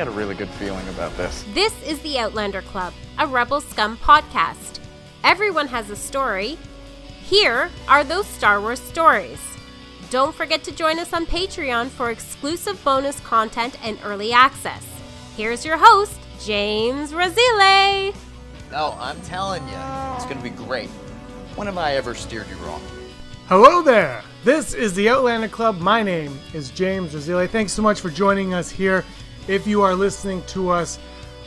get a really good feeling about this. This is the Outlander Club, a Rebel Scum podcast. Everyone has a story. Here are those Star Wars stories. Don't forget to join us on Patreon for exclusive bonus content and early access. Here's your host, James Razile. No, I'm telling you, it's gonna be great. When have I ever steered you wrong? Hello there. This is the Outlander Club. My name is James Razile. Thanks so much for joining us here. If you are listening to us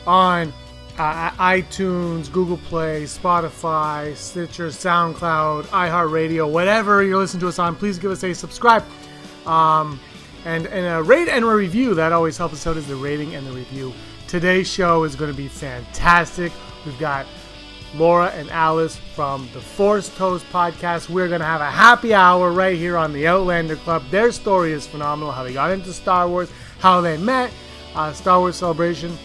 on uh, iTunes, Google Play, Spotify, Stitcher, SoundCloud, iHeartRadio, whatever you're listening to us on, please give us a subscribe. Um, and, and a rate and a review. That always helps us out is the rating and the review. Today's show is going to be fantastic. We've got Laura and Alice from the Force Toast podcast. We're going to have a happy hour right here on the Outlander Club. Their story is phenomenal how they got into Star Wars, how they met, uh, Star Wars Celebration.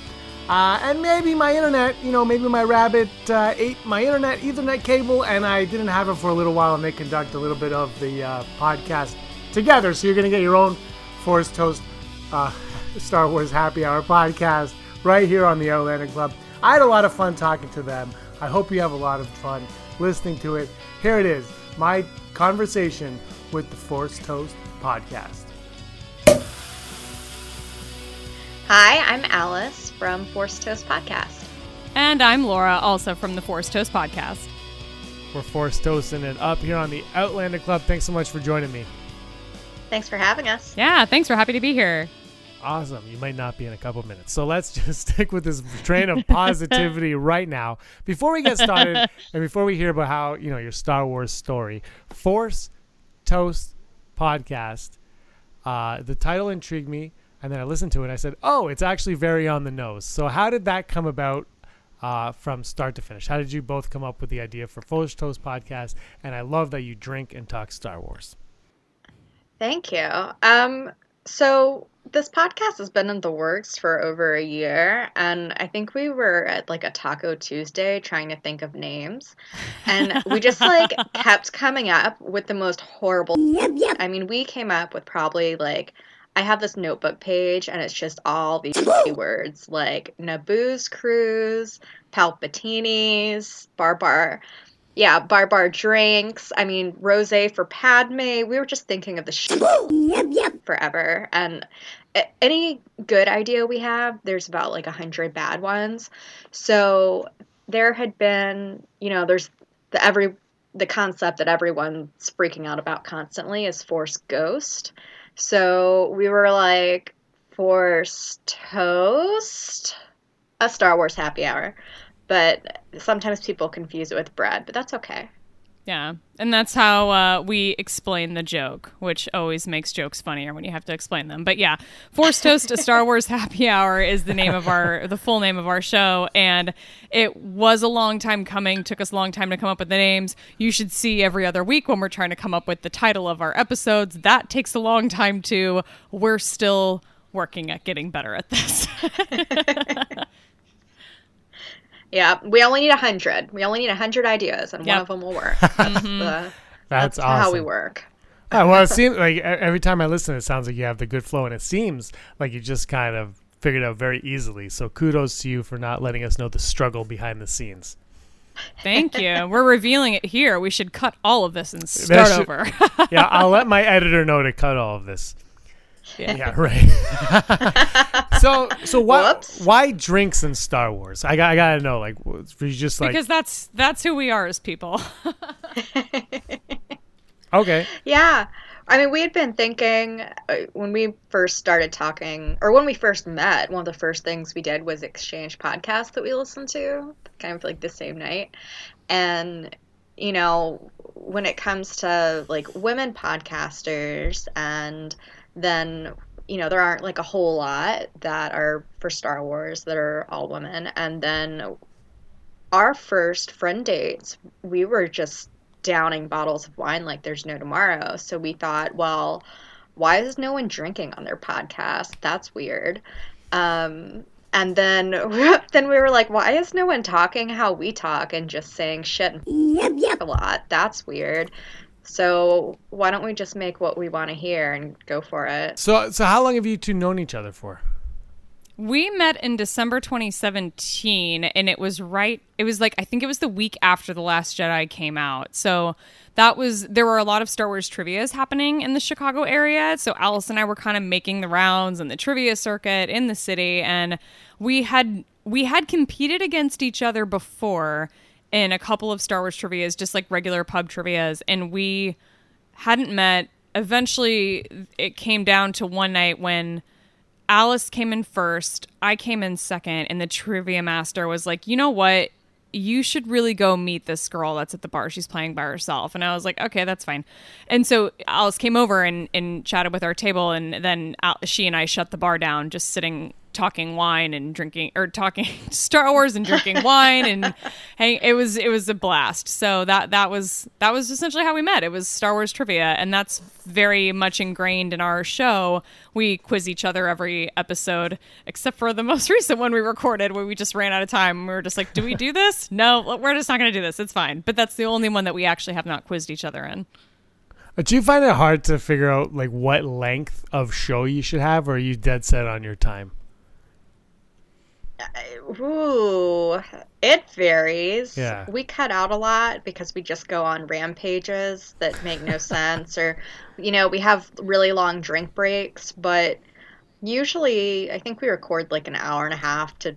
Uh, and maybe my internet, you know, maybe my rabbit uh, ate my internet Ethernet cable, and I didn't have it for a little while, and they conduct a little bit of the uh, podcast together. So you're going to get your own Force Toast uh, Star Wars Happy Hour podcast right here on the Outlander Club. I had a lot of fun talking to them. I hope you have a lot of fun listening to it. Here it is my conversation with the Force Toast podcast. Hi, I'm Alice from Force Toast Podcast. And I'm Laura, also from the Force Toast Podcast. We're Force Toasting it up here on the Outlander Club. Thanks so much for joining me. Thanks for having us. Yeah, thanks for happy to be here. Awesome. You might not be in a couple minutes. So let's just stick with this train of positivity right now. Before we get started and before we hear about how, you know, your Star Wars story, Force Toast Podcast, uh, the title intrigued me. And then I listened to it and I said, oh, it's actually very on the nose. So how did that come about uh, from start to finish? How did you both come up with the idea for Force Toast Podcast? And I love that you drink and talk Star Wars. Thank you. Um, so this podcast has been in the works for over a year and i think we were at like a taco tuesday trying to think of names and we just like kept coming up with the most horrible yep, yep. i mean we came up with probably like i have this notebook page and it's just all these words like naboo's cruise palpatinis barbar yeah, barbar drinks. I mean, rose for Padme. We were just thinking of the shit yep, yep. forever. And any good idea we have, there's about like a hundred bad ones. So there had been, you know, there's the every the concept that everyone's freaking out about constantly is Force Ghost. So we were like, Force Toast, a Star Wars happy hour but sometimes people confuse it with bread, but that's okay. Yeah, and that's how uh, we explain the joke, which always makes jokes funnier when you have to explain them. But yeah, Force Toast, a Star Wars Happy Hour is the name of our, the full name of our show, and it was a long time coming. Took us a long time to come up with the names. You should see every other week when we're trying to come up with the title of our episodes. That takes a long time too. We're still working at getting better at this. Yeah, we only need a hundred. We only need a hundred ideas, and yep. one of them will work. That's, mm-hmm. the, that's, that's awesome. how we work. oh, well, it seems like every time I listen, it sounds like you have the good flow, and it seems like you just kind of figured out very easily. So kudos to you for not letting us know the struggle behind the scenes. Thank you. We're revealing it here. We should cut all of this and start should, over. yeah, I'll let my editor know to cut all of this. Yeah, yeah right. so, so why Whoops. why drinks in Star Wars? I got I gotta know. Like, you just like because that's that's who we are as people. okay. Yeah. I mean, we had been thinking uh, when we first started talking, or when we first met, one of the first things we did was exchange podcasts that we listened to, kind of like the same night. And, you know, when it comes to like women podcasters and then you know there aren't like a whole lot that are for Star Wars that are all women. And then our first friend dates we were just downing bottles of wine like there's no tomorrow. So we thought well why is no one drinking on their podcast? That's weird. Um, and then then we were like why is no one talking how we talk and just saying shit yep, yep. a lot? That's weird so why don't we just make what we want to hear and go for it? So so how long have you two known each other for? We met in December 2017, and it was right. It was like I think it was the week after the Last Jedi came out. So that was there were a lot of Star Wars trivia's happening in the Chicago area. So Alice and I were kind of making the rounds in the trivia circuit in the city, and we had we had competed against each other before in a couple of Star Wars trivia's, just like regular pub trivia's, and we hadn't met. Eventually, it came down to one night when Alice came in first, I came in second, and the trivia master was like, you know what? You should really go meet this girl that's at the bar. She's playing by herself. And I was like, okay, that's fine. And so Alice came over and, and chatted with our table, and then she and I shut the bar down, just sitting talking wine and drinking or talking Star Wars and drinking wine and hang it was it was a blast. So that that was that was essentially how we met. It was Star Wars trivia and that's very much ingrained in our show. We quiz each other every episode except for the most recent one we recorded where we just ran out of time. We were just like, "Do we do this? No, we're just not going to do this. It's fine." But that's the only one that we actually have not quizzed each other in. Uh, do you find it hard to figure out like what length of show you should have, or are you dead set on your time? Ooh, it varies. Yeah. We cut out a lot because we just go on rampages that make no sense, or, you know, we have really long drink breaks, but usually I think we record like an hour and a half to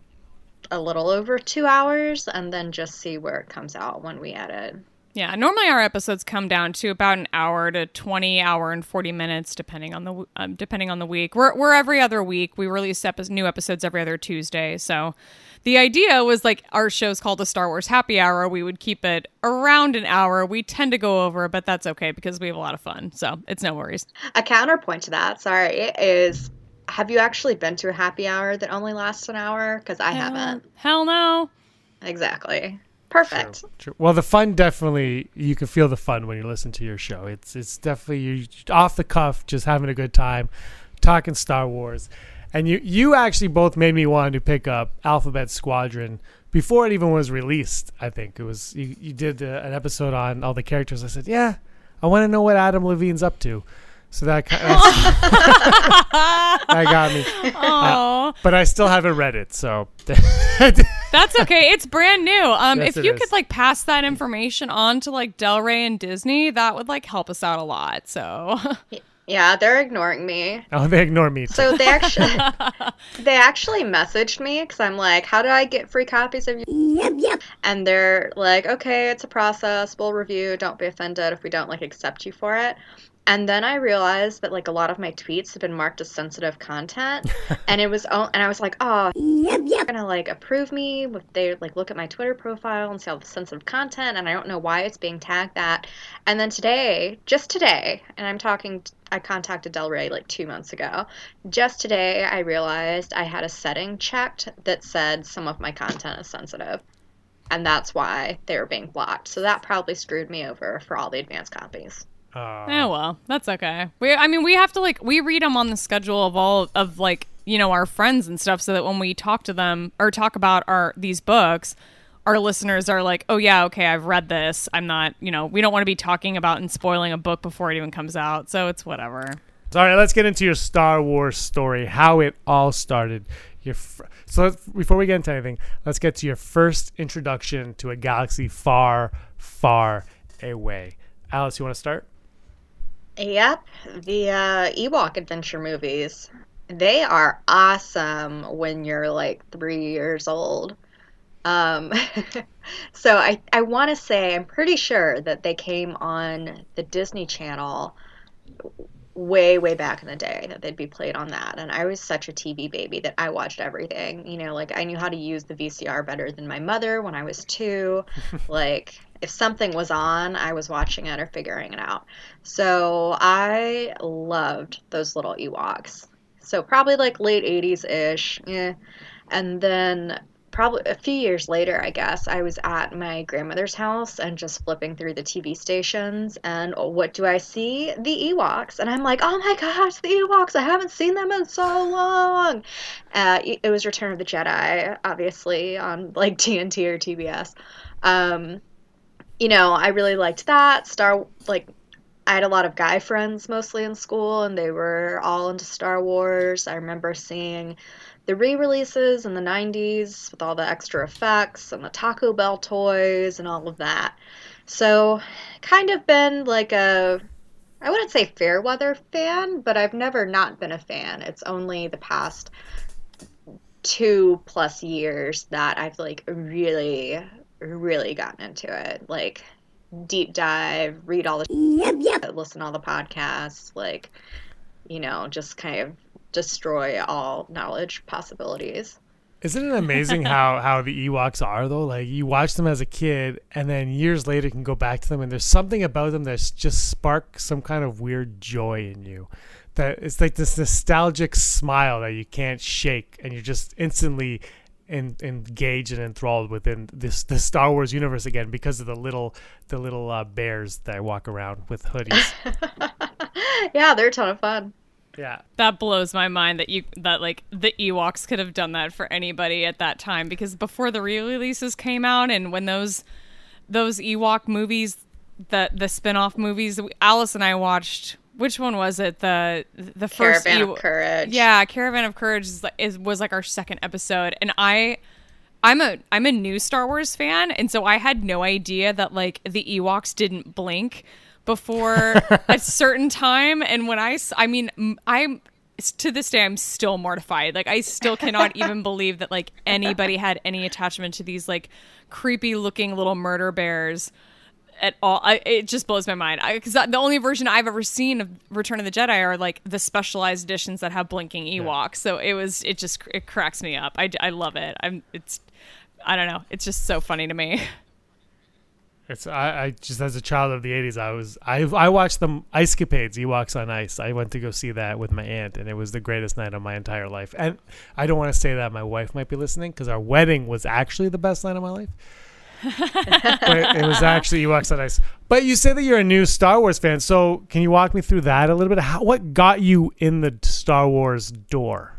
a little over two hours and then just see where it comes out when we edit. Yeah, normally our episodes come down to about an hour to 20 hour and 40 minutes depending on the um, depending on the week. We're we're every other week. We release epi- new episodes every other Tuesday. So the idea was like our show's called the Star Wars Happy Hour. We would keep it around an hour. We tend to go over, but that's okay because we have a lot of fun. So it's no worries. A counterpoint to that, sorry, is have you actually been to a happy hour that only lasts an hour? Because I haven't. Hell no. Exactly. Perfect. True, true. Well, the fun definitely you can feel the fun when you listen to your show. It's it's definitely you off the cuff, just having a good time, talking Star Wars, and you you actually both made me want to pick up Alphabet Squadron before it even was released. I think it was you you did uh, an episode on all the characters. I said, yeah, I want to know what Adam Levine's up to. So that kind that got me. Oh, But I still haven't read it, so that's okay. It's brand new. Um, Yes, if you is. could like pass that information on to like Del Rey and Disney, that would like help us out a lot. So Yeah, they're ignoring me. oh, they ignore me. Too. So they actually they actually messaged me because I'm like, how do I get free copies of you? Yep, yep. And they're like, okay, it's a process. We'll review. Don't be offended if we don't like accept you for it. And then I realized that like a lot of my tweets have been marked as sensitive content, and it was oh, and I was like, oh, yep, yep. gonna like approve me if they like look at my Twitter profile and see all the sensitive content, and I don't know why it's being tagged that. And then today, just today, and I'm talking, I contacted Del Rey like two months ago. Just today, I realized I had a setting checked that said some of my content is sensitive. And that's why they were being blocked. So that probably screwed me over for all the advanced copies. Uh, Oh well, that's okay. We, I mean, we have to like we read them on the schedule of all of like you know our friends and stuff, so that when we talk to them or talk about our these books, our listeners are like, oh yeah, okay, I've read this. I'm not, you know, we don't want to be talking about and spoiling a book before it even comes out, so it's whatever. So, all right, let's get into your Star Wars story, how it all started. Your fr- so let's, before we get into anything, let's get to your first introduction to a galaxy far, far away. Alice, you want to start? Yep, the uh, Ewok adventure movies. They are awesome when you're like three years old. Um, so I, I want to say, I'm pretty sure that they came on the Disney Channel way, way back in the day, that they'd be played on that. And I was such a TV baby that I watched everything. You know, like I knew how to use the VCR better than my mother when I was two. like, if something was on, I was watching it or figuring it out. So I loved those little Ewoks. So probably like late 80s ish. Yeah. And then probably a few years later, I guess, I was at my grandmother's house and just flipping through the TV stations. And what do I see? The Ewoks. And I'm like, oh my gosh, the Ewoks. I haven't seen them in so long. Uh, it was Return of the Jedi, obviously, on like TNT or TBS. Um, you know, I really liked that. Star, like, I had a lot of guy friends mostly in school, and they were all into Star Wars. I remember seeing the re-releases in the 90s with all the extra effects and the Taco Bell toys and all of that. So, kind of been like a I wouldn't say fair weather fan, but I've never not been a fan. It's only the past two plus years that I've like really, really gotten into it. Like deep dive, read all the yep, yep. listen to all the podcasts, like you know, just kind of destroy all knowledge possibilities. Isn't it amazing how how the Ewoks are though? Like you watch them as a kid, and then years later you can go back to them, and there's something about them that just sparks some kind of weird joy in you. That it's like this nostalgic smile that you can't shake, and you're just instantly in, engaged and enthralled within this the Star Wars universe again because of the little the little uh, bears that I walk around with hoodies. yeah, they're a ton of fun. Yeah. That blows my mind that you that like the Ewoks could have done that for anybody at that time because before the re-releases came out and when those those Ewok movies that the spin-off movies Alice and I watched which one was it? The the first Caravan of Courage. Yeah Caravan of Courage is, is was like our second episode. And I I'm a I'm a new Star Wars fan and so I had no idea that like the Ewoks didn't blink before a certain time. And when i i mean i'm to this day i'm still mortified. Like i still cannot even believe that like anybody had any attachment to these like creepy looking little murder bears at all I, it just blows my mind because the only version i've ever seen of return of the jedi are like the specialized editions that have blinking ewoks yeah. so it was it just it cracks me up i, I love it i'm it's i don't know it's just so funny to me It's I, I just as a child of the '80s, I was I I watched them Ice Capades, Ewoks on Ice. I went to go see that with my aunt, and it was the greatest night of my entire life. And I don't want to say that my wife might be listening because our wedding was actually the best night of my life. But it was actually Ewoks on Ice. But you say that you're a new Star Wars fan, so can you walk me through that a little bit? How what got you in the Star Wars door?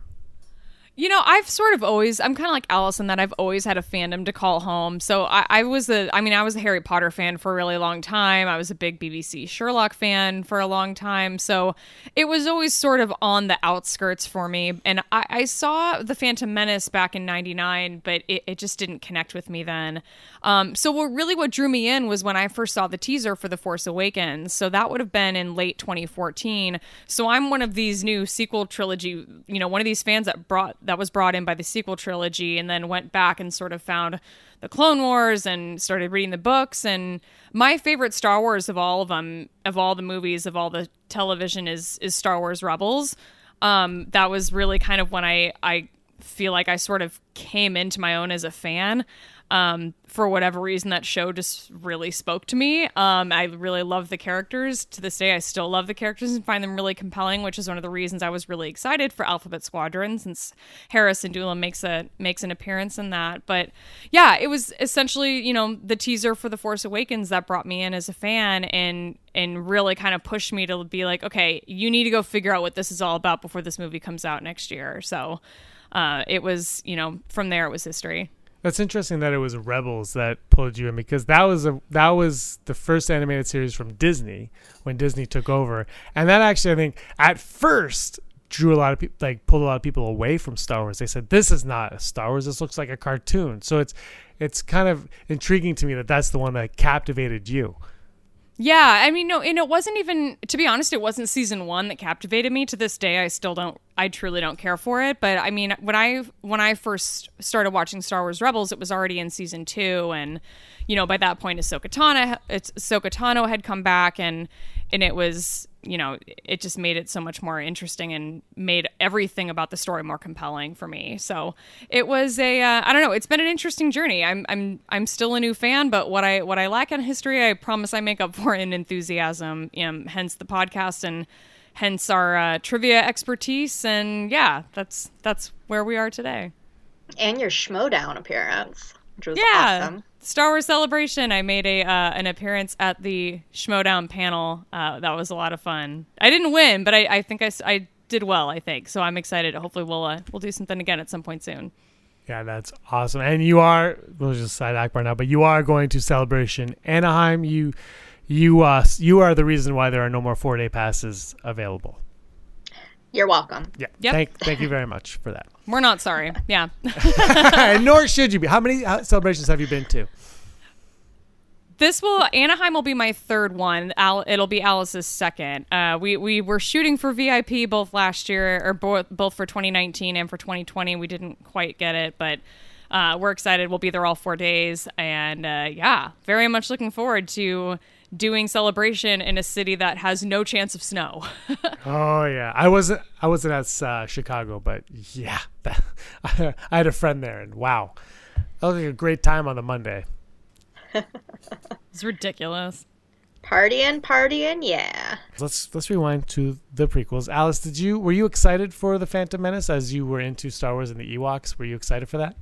You know, I've sort of always, I'm kind of like Alice in that I've always had a fandom to call home. So I, I, was a, I mean, I was a Harry Potter fan for a really long time. I was a big BBC Sherlock fan for a long time. So it was always sort of on the outskirts for me. And I, I saw The Phantom Menace back in 99, but it, it just didn't connect with me then. Um, so what really what drew me in was when I first saw the teaser for The Force Awakens. So that would have been in late 2014. So I'm one of these new sequel trilogy, you know, one of these fans that brought that was brought in by the sequel trilogy and then went back and sort of found the Clone Wars and started reading the books. And my favorite Star Wars of all of them, of all the movies, of all the television, is is Star Wars Rebels. Um, that was really kind of when I I feel like I sort of came into my own as a fan. Um, for whatever reason, that show just really spoke to me. Um, I really love the characters. To this day, I still love the characters and find them really compelling, which is one of the reasons I was really excited for Alphabet Squadron, since Hera Syndulla makes a makes an appearance in that. But yeah, it was essentially you know the teaser for The Force Awakens that brought me in as a fan and and really kind of pushed me to be like, okay, you need to go figure out what this is all about before this movie comes out next year. So uh, it was you know from there it was history. That's interesting that it was Rebels that pulled you in because that was a that was the first animated series from Disney when Disney took over, and that actually I think at first drew a lot of people like pulled a lot of people away from Star Wars. They said this is not a Star Wars. This looks like a cartoon. So it's it's kind of intriguing to me that that's the one that captivated you. Yeah, I mean, no, and it wasn't even, to be honest, it wasn't season one that captivated me. To this day, I still don't, I truly don't care for it. But I mean, when I when I first started watching Star Wars Rebels, it was already in season two, and you know, by that point, Ahsoka Tano, Ahsoka Tano had come back, and and it was you know, it just made it so much more interesting and made everything about the story more compelling for me. So it was a, uh, I don't know, it's been an interesting journey. I'm, I'm, I'm still a new fan, but what I, what I lack in history, I promise I make up for in enthusiasm. You know, hence the podcast and hence our uh, trivia expertise. And yeah, that's, that's where we are today. And your Schmoedown appearance, which was yeah. awesome. Star Wars Celebration. I made a uh, an appearance at the Schmoedown panel. Uh, that was a lot of fun. I didn't win, but I, I think I, I did well. I think so. I'm excited. Hopefully, we'll uh, we'll do something again at some point soon. Yeah, that's awesome. And you are we'll just side Akbar now, but you are going to Celebration Anaheim. You you uh you are the reason why there are no more four day passes available. You're welcome. Yeah. Yep. Thank thank you very much for that. We're not sorry. Yeah. and nor should you be. How many celebrations have you been to? This will Anaheim will be my third one. Al, it'll be Alice's second. Uh, we we were shooting for VIP both last year or both both for 2019 and for 2020. We didn't quite get it, but uh, we're excited. We'll be there all four days, and uh, yeah, very much looking forward to doing celebration in a city that has no chance of snow. oh yeah, I wasn't I wasn't at uh, Chicago, but yeah, I had a friend there, and wow, that was like a great time on the Monday. it's ridiculous. Partying, partying, yeah. Let's let's rewind to the prequels. Alice, did you were you excited for the Phantom Menace as you were into Star Wars and the Ewoks? Were you excited for that?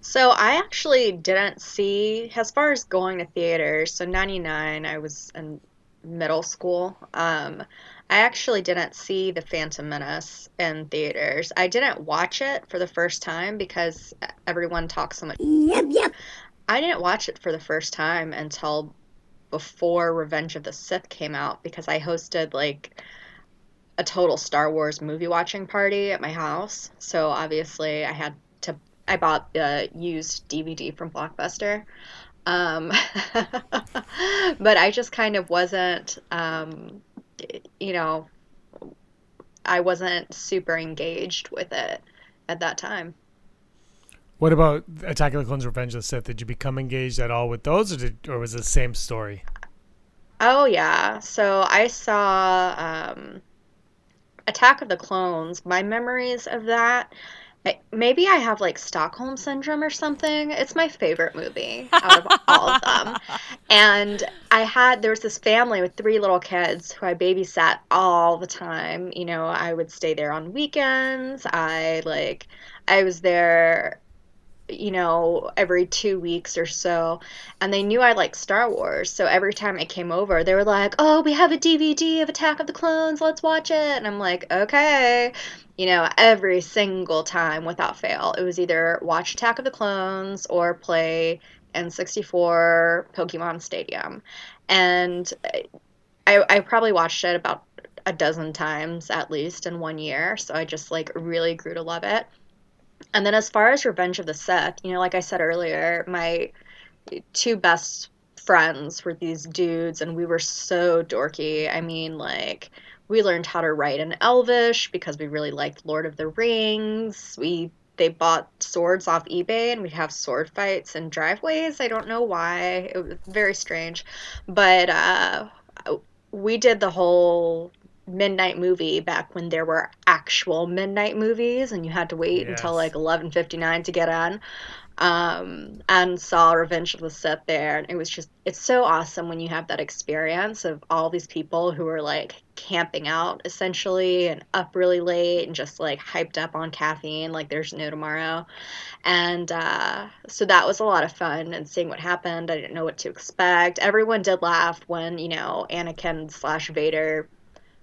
So I actually didn't see as far as going to theaters. So 99 I was in middle school. Um I actually didn't see The Phantom Menace in theaters. I didn't watch it for the first time because everyone talks so much. Yep, yep. I didn't watch it for the first time until before Revenge of the Sith came out because I hosted like a total Star Wars movie watching party at my house. So obviously I had I bought the used DVD from Blockbuster. Um, but I just kind of wasn't, um, you know, I wasn't super engaged with it at that time. What about Attack of the Clones: Revenge of the Sith? Did you become engaged at all with those, or did, or was it the same story? Oh yeah, so I saw um, Attack of the Clones. My memories of that maybe I have like Stockholm syndrome or something. It's my favorite movie out of all of them. And I had there was this family with three little kids who I babysat all the time. You know, I would stay there on weekends. I like I was there you know, every two weeks or so. And they knew I liked Star Wars. So every time I came over, they were like, oh, we have a DVD of Attack of the Clones. Let's watch it. And I'm like, okay. You know, every single time without fail, it was either watch Attack of the Clones or play N64 Pokemon Stadium. And I, I probably watched it about a dozen times at least in one year. So I just like really grew to love it. And then as far as Revenge of the Sith, you know, like I said earlier, my two best friends were these dudes and we were so dorky. I mean, like we learned how to write in Elvish because we really liked Lord of the Rings. We they bought swords off eBay and we'd have sword fights in driveways. I don't know why. It was very strange. But uh we did the whole midnight movie back when there were actual midnight movies and you had to wait yes. until like 11:59 to get on. Um, and saw Revenge of the Sith there, and it was just it's so awesome when you have that experience of all these people who are like camping out essentially and up really late and just like hyped up on caffeine like there's no tomorrow. And uh, so that was a lot of fun and seeing what happened. I didn't know what to expect. Everyone did laugh when you know Anakin slash Vader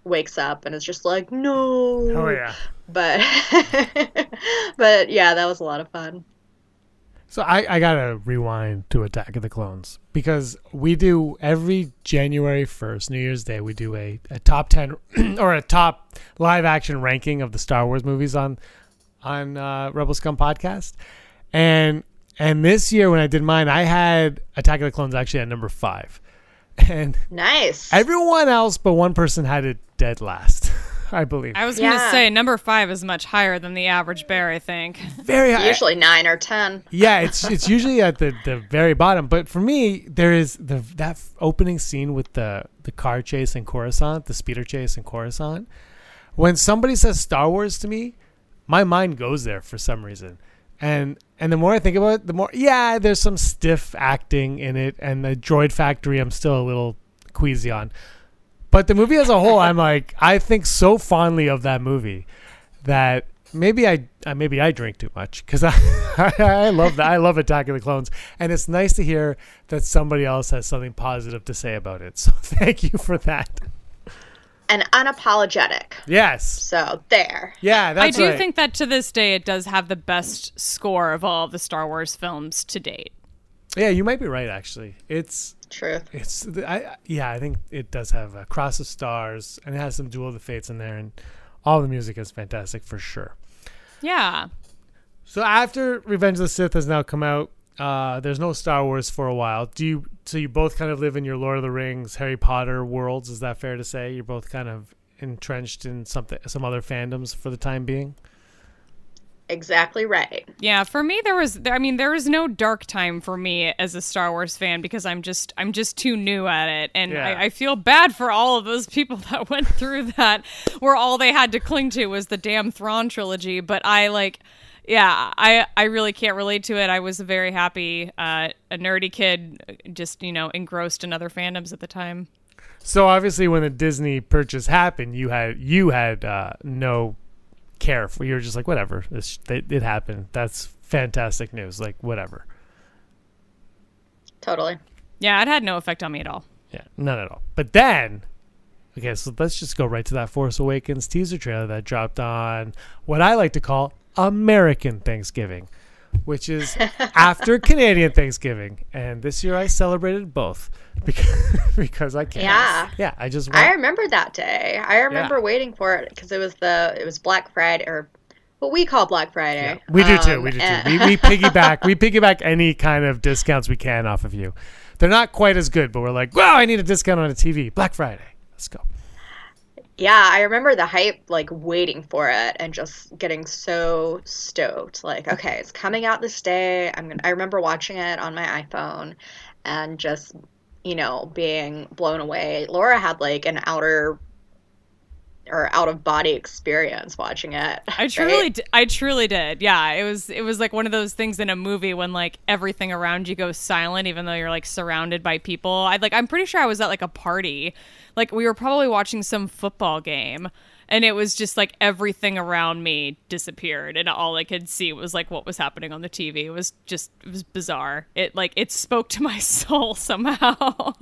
wakes up and is just like, no. Oh yeah. But but yeah, that was a lot of fun. So I, I gotta rewind to Attack of the Clones because we do every January first, New Year's Day, we do a, a top ten or a top live action ranking of the Star Wars movies on on uh, Rebel Scum podcast, and and this year when I did mine, I had Attack of the Clones actually at number five, and nice. Everyone else but one person had it dead last. I believe. I was going to say number five is much higher than the average bear. I think very high. Usually nine or ten. Yeah, it's it's usually at the, the very bottom. But for me, there is the that opening scene with the the car chase in Coruscant, the speeder chase in Coruscant. When somebody says Star Wars to me, my mind goes there for some reason. And and the more I think about it, the more yeah, there's some stiff acting in it, and the Droid Factory, I'm still a little queasy on. But the movie as a whole, I'm like, I think so fondly of that movie that maybe I uh, maybe I drink too much because I, I, I love that I love Attack of the Clones, and it's nice to hear that somebody else has something positive to say about it. So thank you for that. And unapologetic. Yes. So there. Yeah, that's it. I do right. think that to this day it does have the best score of all the Star Wars films to date. Yeah, you might be right. Actually, it's True. It's I yeah, I think it does have a cross of stars and it has some Duel of the Fates in there, and all the music is fantastic for sure. Yeah. So after Revenge of the Sith has now come out, uh, there's no Star Wars for a while. Do you? So you both kind of live in your Lord of the Rings, Harry Potter worlds. Is that fair to say? You're both kind of entrenched in something, some other fandoms for the time being. Exactly right. Yeah, for me there was I mean there was no dark time for me as a Star Wars fan because I'm just I'm just too new at it and Yeah. I, I feel bad for all of those people that went through that where all they had to cling to was the damn Thrawn trilogy but I like yeah I I really can't relate to it I was a very happy uh, a nerdy kid just you know engrossed in other fandoms at the time So obviously, when the Disney purchase happened, you had you had uh, no care for. You were just like, whatever. This, it, it happened. That's fantastic news. Like whatever. Totally. yeah it had no effect on me at all Yeah, none at all. But then, okay, so let's just go right to that Force Awakens teaser trailer that dropped on what I like to call American Thanksgiving, which is after Canadian Thanksgiving. And this year I celebrated both because because I can. Yeah. Yeah, I just I remember that day. I remember waiting for it because it was the it was Black Friday or what we call Black Friday. we do too. Um, We do too. We, we piggyback. We piggyback any kind of discounts we can off of you. They're not quite as good, but we're like, wow, I need a discount on a TV. Black Friday. Let's go. Yeah, I remember the hype, like waiting for it and just getting so stoked. Like, okay, it's coming out this day. I'm gonna. I remember watching it on my iPhone, and just, you know, being blown away. Laura had like an outer or out of body experience watching it. I truly, d- I truly did. Yeah, it was, it was like one of those things in a movie when like everything around you goes silent, even though you're like surrounded by people. I like, I'm pretty sure I was at like a party, like we were probably watching some football game, and it was just like everything around me disappeared, and all I could see was like what was happening on the TV. It was just, it was bizarre. It like it spoke to my soul somehow.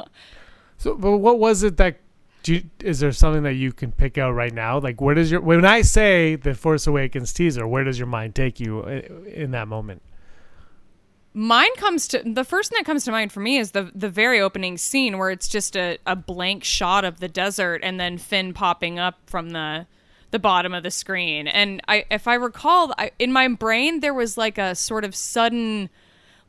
So, but what was it that? Do you, is there something that you can pick out right now? Like, where does your when I say the Force Awakens teaser, where does your mind take you uh, in that moment? Mine comes to the first thing that comes to mind for me is the the very opening scene where it's just a, a blank shot of the desert and then Finn popping up from the the bottom of the screen. And I if I recall I, in my brain there was like a sort of sudden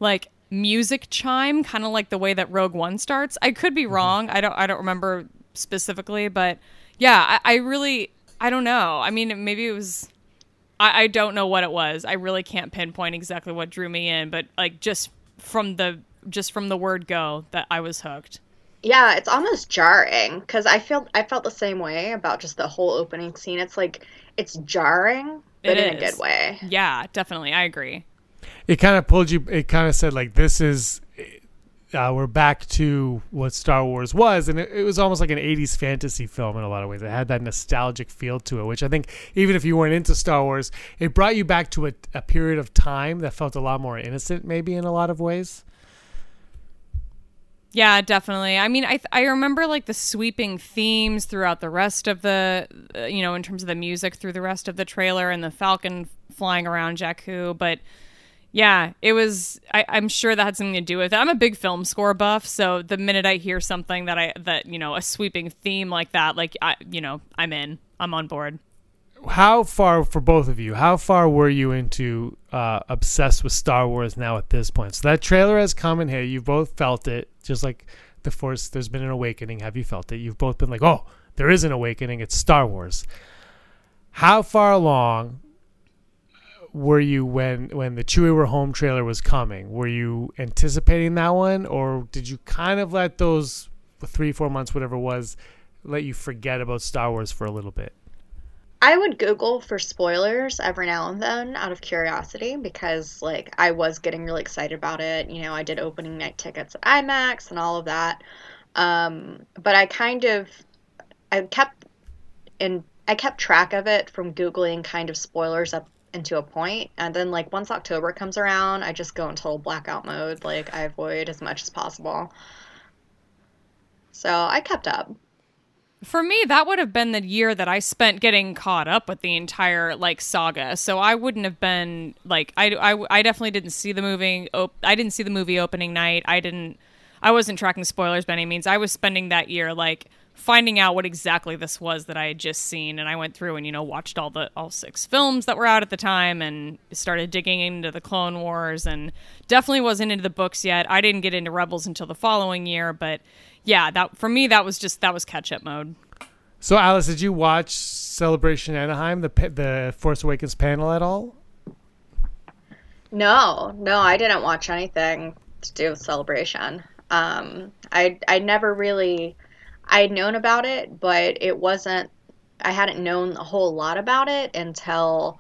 like music chime kind of like the way that Rogue One starts. I could be mm-hmm. wrong. I don't I don't remember specifically, but yeah, I, I really I don't know. I mean maybe it was I, I don't know what it was. I really can't pinpoint exactly what drew me in, but like just from the just from the word go that I was hooked. Yeah, it's almost jarring because I feel I felt the same way about just the whole opening scene. It's like it's jarring, but It in a good way. Yeah, definitely. I agree. It kind of pulled you. It kind of said like, "This is." Uh, we're back to what Star Wars was, and it, it was almost like an '80s fantasy film in a lot of ways. It had that nostalgic feel to it, which I think, even if you weren't into Star Wars, it brought you back to a, a period of time that felt a lot more innocent, maybe in a lot of ways. Yeah, definitely. I mean, I I remember like the sweeping themes throughout the rest of the, uh, you know, in terms of the music through the rest of the trailer and the Falcon flying around Jakku. But yeah, it was. I, I'm sure that had something to do with it. I'm a big film score buff, so the minute I hear something that I that you know a sweeping theme like that, like I, you know, I'm in. I'm on board. how far for both of you how far were you into uh, obsessed with star wars now at this point so that trailer has come in here. you've both felt it just like the force there's been an awakening have you felt it you've both been like oh there is an awakening it's star wars how far along were you when when the chewie were home trailer was coming were you anticipating that one or did you kind of let those three four months whatever it was let you forget about star wars for a little bit I would Google for spoilers every now and then out of curiosity because, like, I was getting really excited about it. You know, I did opening night tickets at IMAX and all of that. Um, but I kind of, I kept in, I kept track of it from Googling kind of spoilers up into a point, and then like once October comes around, I just go in total blackout mode. Like I avoid as much as possible. So I kept up. For me, that would have been the year that I spent getting caught up with the entire like saga. So I wouldn't have been like I, I, I definitely didn't see the movie. Op- I didn't see the movie opening night. I didn't. I wasn't tracking spoilers by any means. I was spending that year like finding out what exactly this was that I had just seen, and I went through and you know watched all the all six films that were out at the time, and started digging into the Clone Wars, and definitely wasn't into the books yet. I didn't get into Rebels until the following year, but yeah, that for me that was just that was catch up mode. So, Alice, did you watch Celebration Anaheim, the the Force Awakens panel at all? No, no, I didn't watch anything to do with Celebration. Um, I I never really I had known about it, but it wasn't. I hadn't known a whole lot about it until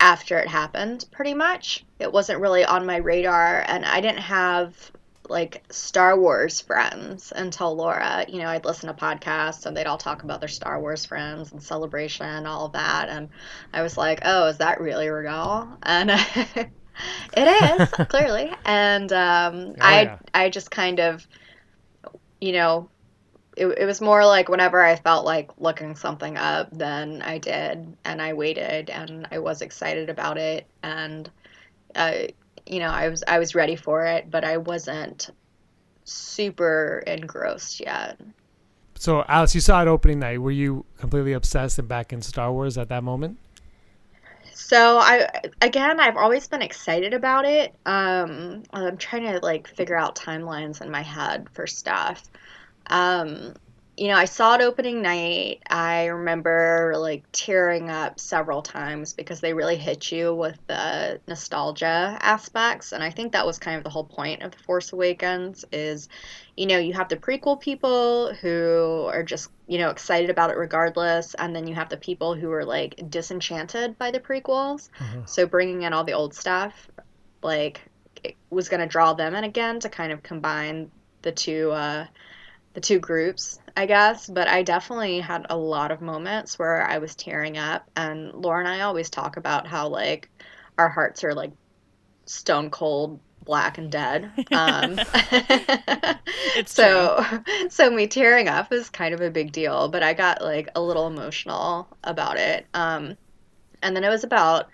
after it happened. Pretty much, it wasn't really on my radar, and I didn't have like Star Wars friends until Laura. You know, I'd listen to podcasts and they'd all talk about their Star Wars friends and celebration and all of that. And I was like, oh, is that really real? And it is, clearly. And um, Oh, I, yeah. I just kind of, you know, it, it was more like whenever I felt like looking something up, then I did. And I waited and I was excited about it. And, uh, you know, I was I was ready for it, but I wasn't super engrossed yet. So, Alice, you saw it opening night. Were you completely obsessed and back in Star Wars at that moment? So I again, I've always been excited about it. Um, I'm trying to like figure out timelines in my head for stuff. Um, you know, I saw it opening night. I remember like tearing up several times because they really hit you with the nostalgia aspects, and I think that was kind of the whole point of The Force Awakens is, you know, you have the prequel people who are just, you know, excited about it regardless, and then you have the people who are like disenchanted by the prequels. So bringing in all the old stuff, like, it was going to draw them in again to kind of combine the two uh, the two groups, I guess. But I definitely had a lot of moments where I was tearing up, and Laura and I always talk about how like our hearts are like stone cold black and dead. Um, It's so so me tearing up is kind of a big deal, but I got like a little emotional about it. Um, and then it was about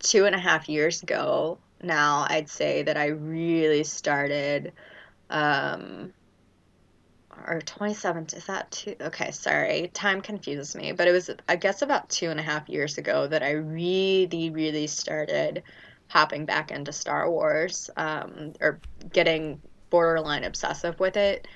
two and a half years ago now, I'd say that I really started um or 27th is that two okay sorry time confuses me but it was i guess about two and a half years ago that i really really started hopping back into star wars um, or getting borderline obsessive with it.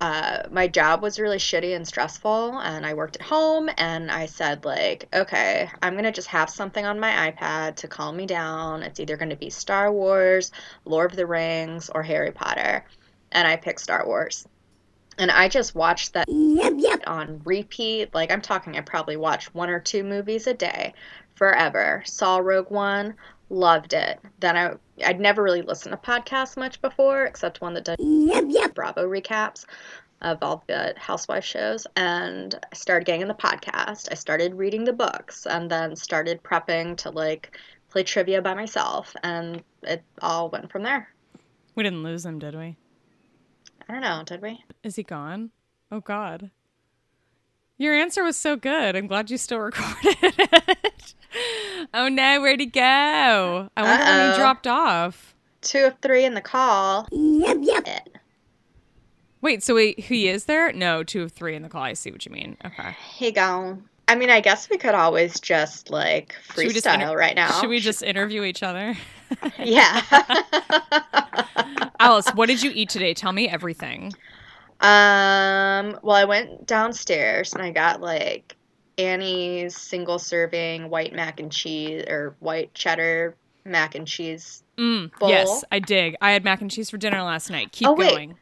Uh, my job was really shitty and stressful and i worked at home and i said like okay i'm gonna just have something on my ipad to calm me down. It's either gonna be star wars lord of the rings or harry potter. And i picked star wars and I just watched that yep, yep. on repeat. Like I'm talking, I probably watched one or two movies a day forever. Saw Rogue One, loved it. Then I I'd never really listened to podcasts much before, except one that does yep, yep. Bravo recaps of all the housewife shows. And I started getting in the podcast. I started reading the books, and then started prepping to like play trivia by myself, and it all went from there. We didn't lose them, did we? I don't know, did we? Is he gone? Oh God. Your answer was so good. I'm glad you still recorded it. oh no, where'd he go? I wonder when Uh-oh. he dropped off. Two of three in the call. Yep, yep. Wait, so wait, he is there? No, two of three in the call. I see what you mean. Okay. He gone. I mean, I guess we could always just like Should just freestyle inter- right now. Should we just interview each other? Yeah. Alice, what did you eat today? Tell me everything. um. Well, I went downstairs and I got like Annie's single serving white mac and cheese or white cheddar mac and cheese. Mm, Bowl. yes, I dig. I had mac and cheese for dinner last night. Keep Oh, wait. going.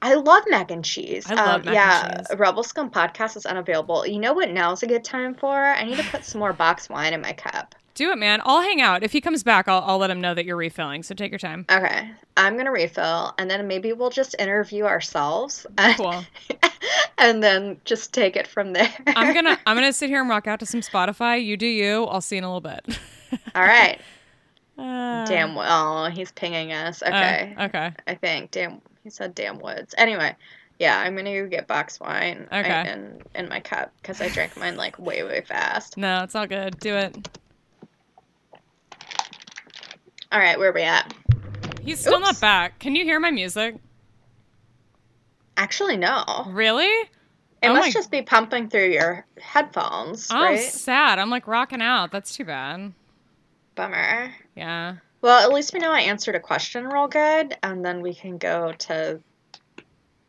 I love mac and cheese. I love um, mac and yeah, cheese. Rebel Scum podcast is unavailable. You know what? Now's a good time for. I need to put some more box wine in my cup. Do it, man. I'll hang out. If he comes back, I'll, I'll let him know that you're refilling. So take your time. Okay, I'm gonna refill, and then maybe we'll just interview ourselves. Cool. and then just take it from there. I'm gonna I'm gonna sit here and rock out to some Spotify. You do you. I'll see you in a little bit. All right. Uh, Damn. Oh, he's pinging us. uh, Okay. okay. I think. Damn. He said damn woods. Anyway. Yeah, I'm gonna go get box wine Okay. in, in my cup because I drank mine like way way fast. No, it's all good. Do it. All right, where are we at? He's still not back. Can you hear my music? Actually, no. Really? It Oh must my- just be pumping through your headphones, Oh, right? sad. I'm like rocking out. That's too bad. Bummer. Yeah. Well, at least we know I answered a question real good, and then we can go to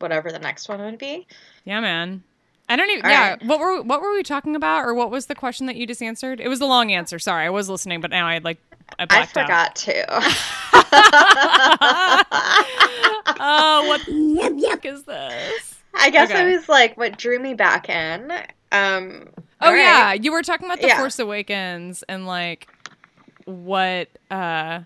whatever the next one would be. Yeah, man. I don't even. All yeah. right. What were what were we talking about, or what was the question that you just answered? It was the long answer. Sorry, I was listening, but now I like I I blacked out. forgot to. Oh, what the fuck is this? I guess Okay. it was like what drew me back in. Um, Oh all right. yeah, you were talking about the Yeah. Force Awakens and like what uh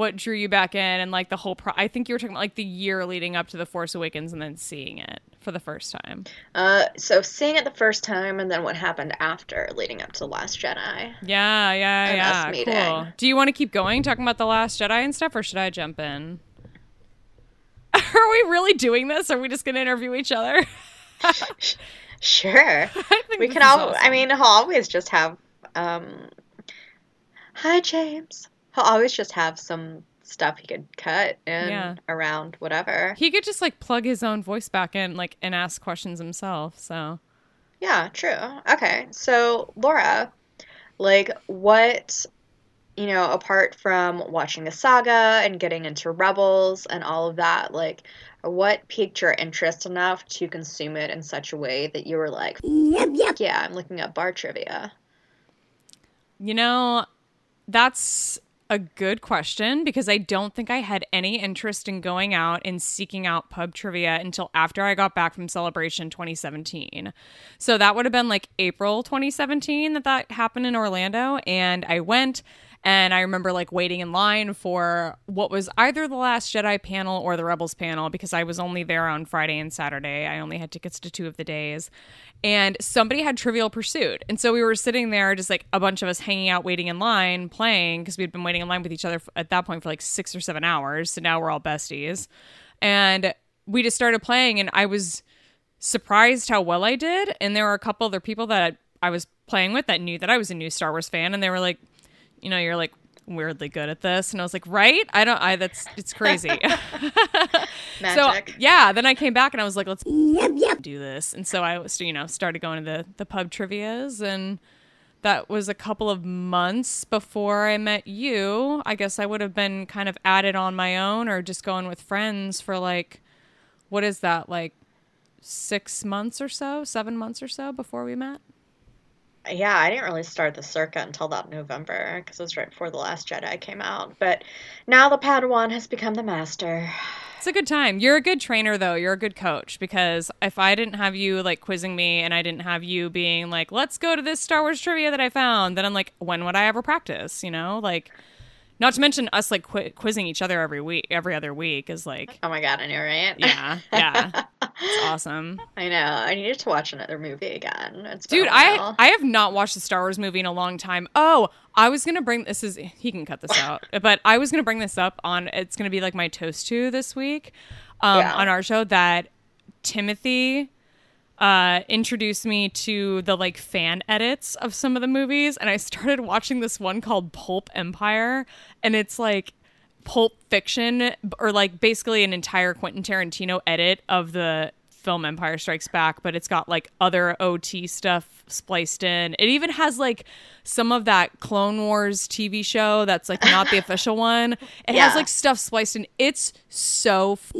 what drew you back in and like the whole pro- I think you were talking about like the year leading up to the Force Awakens and then seeing it for the first time. Uh, so seeing it the first time, and then what happened after, leading up to the Last Jedi. Yeah, yeah, yeah. Cool. Do you want to keep going talking about the Last Jedi and stuff, or should I jump in? Are we really doing this? Are we just gonna interview each other? Sure. We can all. awesome. I mean, I'll always just have. Um, Hi, James. He'll always just have some stuff he could cut in Yeah. around whatever. he could just like plug his own voice back in, like, and ask questions himself. So Yeah, true. Okay, so Laura, like, what, you know, apart from watching the saga and getting into Rebels and all of that, like, what piqued your interest enough to consume it in such a way that you were like, yep, yep. yeah, I'm looking up bar trivia. You know, that's a good question because I don't think I had any interest in going out and seeking out pub trivia until after I got back from Celebration 2017. So that would have been like April 2017 that that happened in Orlando. And I went and I remember like waiting in line for what was either the Last Jedi panel or the Rebels panel because I was only there on Friday and Saturday. I only had tickets to two of the days. And somebody had Trivial Pursuit. And so we were sitting there, just like a bunch of us hanging out, waiting in line, playing because we'd been waiting in line with each other at that point for like six or seven hours. So now we're all besties. And we just started playing, and I was surprised how well I did. And there were a couple other people that I was playing with that knew that I was a new Star Wars fan, and they were like, you know, you're like weirdly good at this, and I was like, right? I don't. I that's it's crazy. so yeah, then I came back and I was like, let's do this, and so I was, you know, started going to the the pub trivia's and. That was a couple of months before I met you. I guess I would have been kind of at it on my own or just going with friends for like, what is that, like six months or so, seven months or so before we met? Yeah, I didn't really start the circuit until that November because it was right before The Last Jedi came out. But now the Padawan has become the master. It's a good time. You're a good trainer, though. You're a good coach because if I didn't have you like quizzing me and I didn't have you being like, let's go to this Star Wars trivia that I found, then I'm like, when would I ever practice? You know, like, not to mention us like qu- quizzing each other every week, every other week is like, Oh my god, I know, right? yeah, yeah, it's awesome. I know. I needed to watch another movie again. It's Dude, I. I have not watched the Star Wars movie in a long time. Oh, I was gonna bring this is he can cut this out, but I was gonna bring this up on it's gonna be like my toast to this week, um, Yeah. on our show that Timothy uh introduced me to the like fan edits of some of the movies and I started watching this one called Pulp Empire and it's like pulp fiction or like basically an entire Quentin Tarantino edit of the film Empire Strikes Back, but it's got like other OT stuff spliced in. It even has like some of that Clone Wars TV show that's like not the official one. It Yeah. has like stuff spliced in. It's so f-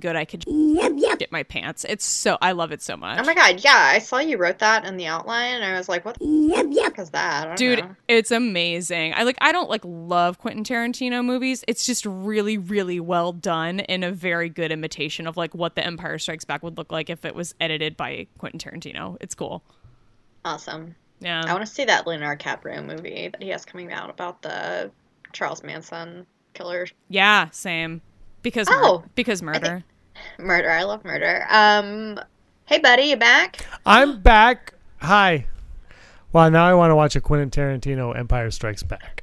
good. I could yep, yep. get my pants. It's so I love it so much. Oh my god, yeah, I saw you wrote that in the outline and I was like, what the fuck is that? I don't Dude, know. it's amazing. I like I don't like love Quentin Tarantino movies. It's just really really well done in a very good imitation of like what The Empire Strikes Back would look like if it was edited by Quentin Tarantino. It's cool. Awesome. Yeah. I want to see that Leonardo DiCaprio movie that he has coming out about the Charles Manson killer yeah, same. Because mur- Oh, because murder. murder. I love murder. Um, hey buddy, you back? I'm back. Hi. Well, now I want to watch a Quentin Tarantino Empire Strikes Back.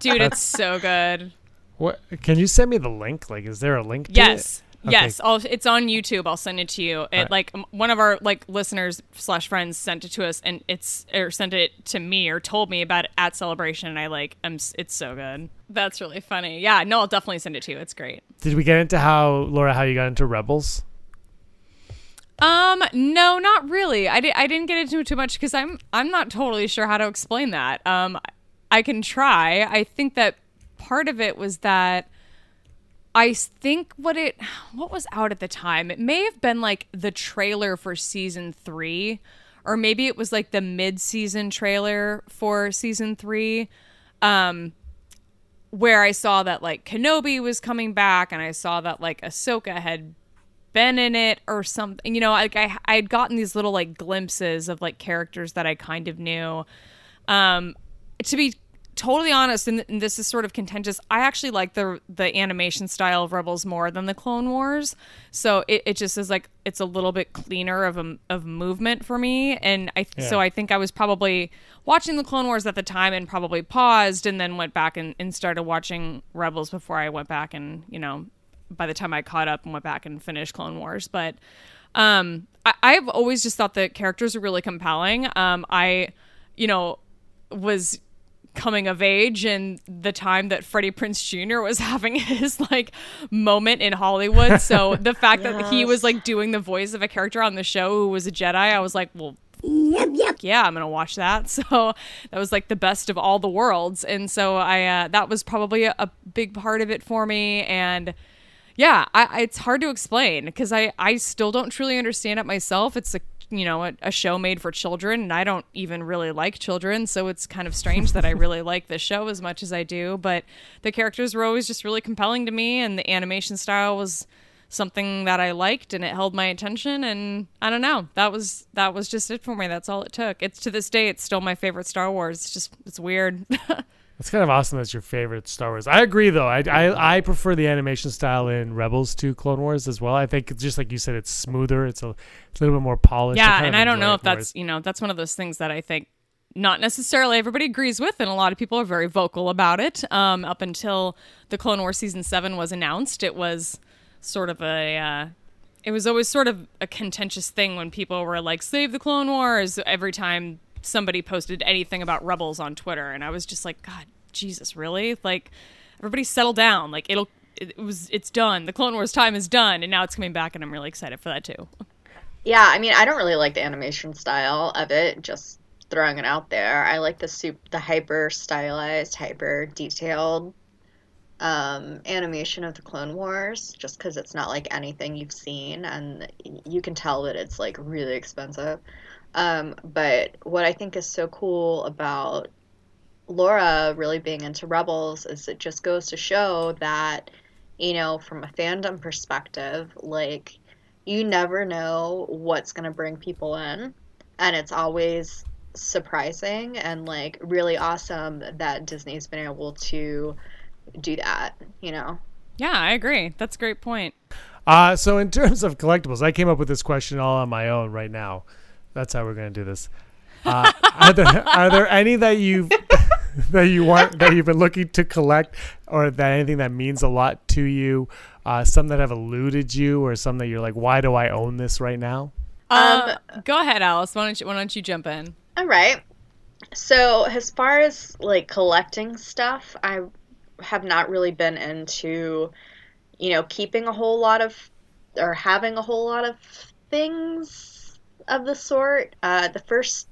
Dude, it's so good. What? Can you send me the link? Like, is there a link? To Yes. It? Okay. Yes, I'll, it's on YouTube. I'll send it to you. It Alright. like m- one of our like listeners slash friends sent it to us, and it's or sent it to me or told me about it at celebration. And I like, I'm. It's so good. That's really funny. Yeah, no, I'll definitely send it to you. It's great. Did we get into how Laura? How you got into Rebels? Um, no, not really. I, di- I didn't get into it too much because I'm I'm not totally sure how to explain that. Um, I can try. I think that part of it was that I think what it what was out at the time. It may have been like the trailer for season 3 or maybe it was like the mid-season trailer for season 3. Um where I saw that like Kenobi was coming back and I saw that like Ahsoka had been in it or something. You know, like I I had gotten these little like glimpses of like characters that I kind of knew. Um to be totally honest, and, and, this is sort of contentious, I actually like the the animation style of Rebels more than the Clone Wars. So it, it just is like it's a little bit cleaner of a, of movement for me, and I yeah. so I think I was probably watching the Clone Wars at the time and probably paused and then went back and, and started watching Rebels before I went back and you know by the time I caught up and went back and finished Clone Wars, but. Um, I, I've always just thought the characters are really compelling. Um, I, you know, was coming of age and the time that Freddie Prinze Jr. was having his like moment in Hollywood. So the fact yes. that he was like doing the voice of a character on the show who was a Jedi, I was like, well, yep, yep. yeah, I'm gonna watch that. So that was like the best of all the worlds, and so I uh, that was probably a, a big part of it for me, and yeah, I, it's hard to explain because I I still don't truly understand it myself. It's a you know a, a, show made for children and i don't even really like children so it's kind of strange that i really like this show as much as i do but the characters were always just really compelling to me and the animation style was something that i liked and it held my attention and i don't know that was that was just it for me that's all it took. It's to this day it's still my favorite star wars it's just it's weird It's kind of awesome that's your favorite Star Wars. I agree though. I, I, I prefer the animation style in Rebels to Clone Wars as well. I think just like you said, it's smoother. It's a, it's a little bit more polished. Yeah, and I don't know if that's you know that's one of those things that I think not necessarily everybody agrees with, and a lot of people are very vocal about it. Um, up until the Clone Wars season seven was announced, it was sort of a. Uh, it was always sort of a contentious thing when people were like, "Save the Clone Wars!" Every time somebody posted anything about Rebels on Twitter, and I was just like, God, Jesus, really? Like, everybody settle down. Like, it'll, it, was, it's done. The Clone Wars time is done, and now it's coming back, and I'm really excited for that too. Yeah, I mean, I don't really like the animation style of it. Just throwing it out there. I like the soup, the hyper stylized, hyper detailed um, animation of the Clone Wars, just because it's not like anything you've seen, and you can tell that it's like really expensive. Um, but what I think is so cool about Laura really being into Rebels is it just goes to show that, you know, from a fandom perspective, like, you never know what's going to bring people in. And it's always surprising and, like, really awesome that Disney's been able to do that, you know? Yeah, I agree. That's a great point. Uh, so, in terms of collectibles, I came up with this question all on my own right now. That's how we're going to do this. Uh, are there are there any that you that you want that you've been looking to collect, or that anything that means a lot to you? Uh, some that have eluded you, or some that you're like, why do I own this right now? Um, um go ahead, Alice. Why don't you Why don't you jump in? All right. So as far as like collecting stuff, I have not really been into, you know, keeping a whole lot of or having a whole lot of things of the sort. Uh, the first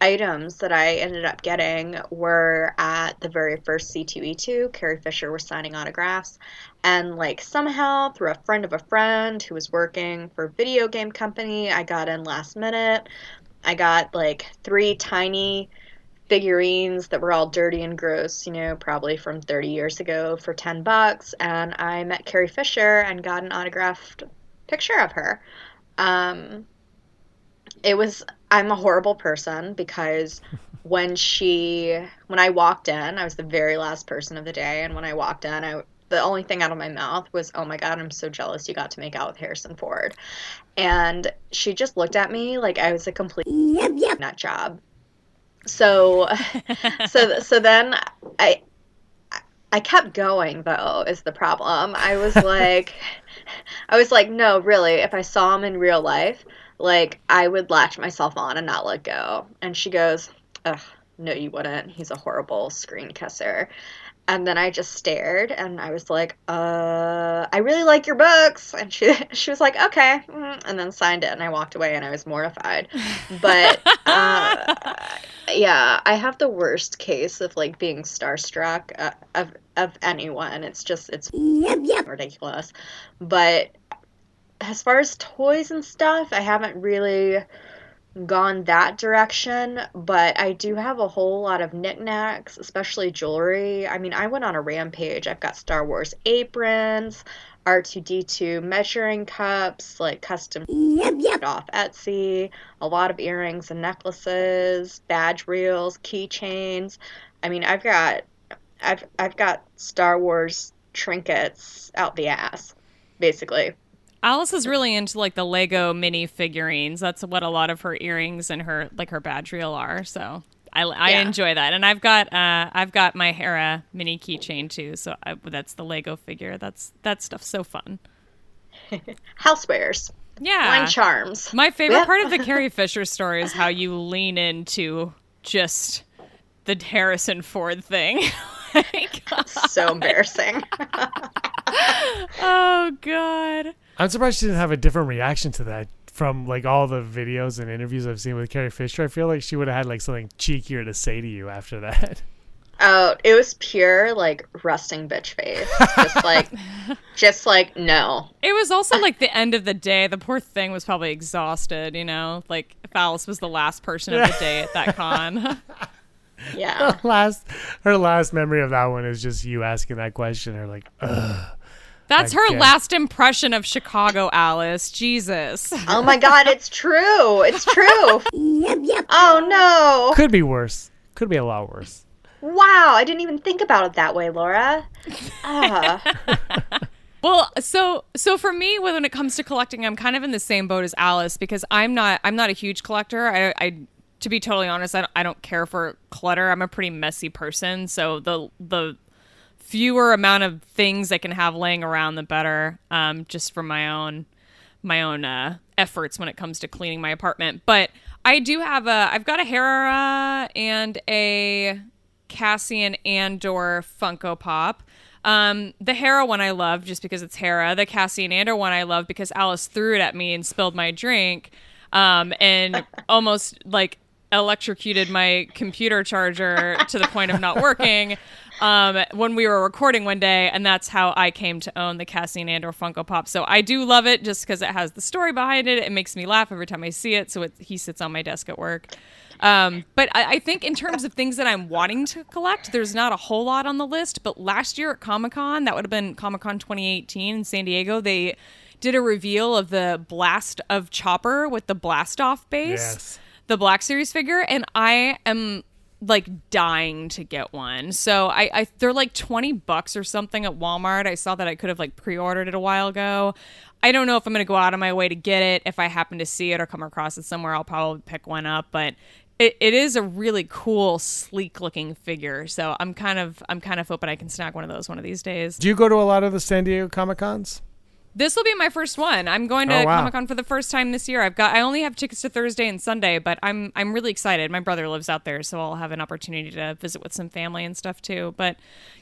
items that I ended up getting were at the very first C2E2. Carrie Fisher was signing autographs. And, like, somehow, through a friend of a friend who was working for a video game company, I got in last minute. I got, like, three tiny figurines that were all dirty and gross, you know, probably from 30 years ago for 10 bucks. And I met Carrie Fisher and got an autographed picture of her. Um, it was I'm a horrible person because when she when I walked in, I was the very last person of the day and when I walked in, I the only thing out of my mouth was, "Oh my god, I'm so jealous you got to make out with Harrison Ford." And she just looked at me like I was a complete yep, yep. nut job. So so so then I I kept going though is the problem. I was like I was like, "No, really, if I saw him in real life, like I would latch myself on and not let go. And she goes, Ugh, no, you wouldn't. He's a horrible screen kisser. And then I just stared and I was like, uh, I really like your books. And she, she was like, okay. mm, And then signed it and I walked away and I was mortified. But uh, yeah, I have the worst case of like being starstruck uh, of, of anyone. It's just, it's ridiculous. But as far as toys and stuff, I haven't really gone that direction, but I do have a whole lot of knickknacks, especially jewelry. I mean, I went on a rampage. I've got Star Wars aprons, R2D2 measuring cups, like custom yep, yep. off Etsy, a lot of earrings and necklaces, badge reels, keychains. I mean, I've got I've I've got Star Wars trinkets out the ass, basically. Alice is really into like the Lego mini figurines. That's what a lot of her earrings and her like her badge reel are. So I, I Yeah. enjoy that, and I've got uh, I've got my Hera mini keychain too. So I, that's the Lego figure. That's that stuff's so fun. Housewares, Yeah, wine charms. My favorite Yeah. part of the Carrie Fisher story is how you lean into just the Harrison Ford thing. like, so embarrassing. oh god. I'm surprised she didn't have a different reaction to that from like all the videos and interviews I've seen with Carrie Fisher. I feel like she would have had like something cheekier to say to you after that. Oh, it was pure like rusting bitch face. Just like just like no. It was also like the end of the day. The poor thing was probably exhausted, you know? Like if Alice was the last person of the day at that con. Yeah. Her last, her last memory of that one is just you asking that question. Or like, Ugh. That's I her guess. last impression of Chicago, Alice. Jesus. Oh my god, it's true. It's true. yep, yep. Oh no. could be worse. Could be a lot worse. Wow, I didn't even think about it that way, Laura. Ah. Well, so so for me, when it comes to collecting, I'm kind of in the same boat as Alice because I'm not I'm not a huge collector. I, I to be totally honest, I don't, I don't care for clutter. I'm a pretty messy person, so the the fewer amount of things I can have laying around, the better. Um, just for my own my own uh, efforts when it comes to cleaning my apartment. But I do have a I've got a Hera and a Cassian Andor Funko Pop. Um, the Hera one I love just because it's Hera. The Cassian Andor one I love because Alice threw it at me and spilled my drink, um, and almost like electrocuted my computer charger to the point of not working. Um, when we were recording one day, and that's how I came to own the Cassian Andor Funko Pop. So I do love it just because it has the story behind it. It makes me laugh every time I see it. So it, he sits on my desk at work. Um, but I, I think in terms of things that I'm wanting to collect, there's not a whole lot on the list. But last year at Comic Con, that would have been Comic Con 2018 in San Diego, they did a reveal of the Blast of Chopper with the Blast Off base, Yes. The Black Series figure, and I am like dying to get one. So I, I they're like 20 bucks or something at Walmart. I saw that I could have like pre-ordered it a while ago. I don't know if I'm going to go out of my way to get it. If I happen to see it or come across it somewhere, I'll probably pick one up, but it, it is a really cool, sleek looking figure. So I'm kind of I'm kind of hoping I can snag one of those one of these days. Do you go to a lot of the San Diego Comic Cons? This will be my first one. I'm going to Oh, wow. Comic Con for the first time this year. I've got I only have tickets to Thursday and Sunday, but I'm I'm really excited. My brother lives out there, so I'll have an opportunity to visit with some family and stuff too. But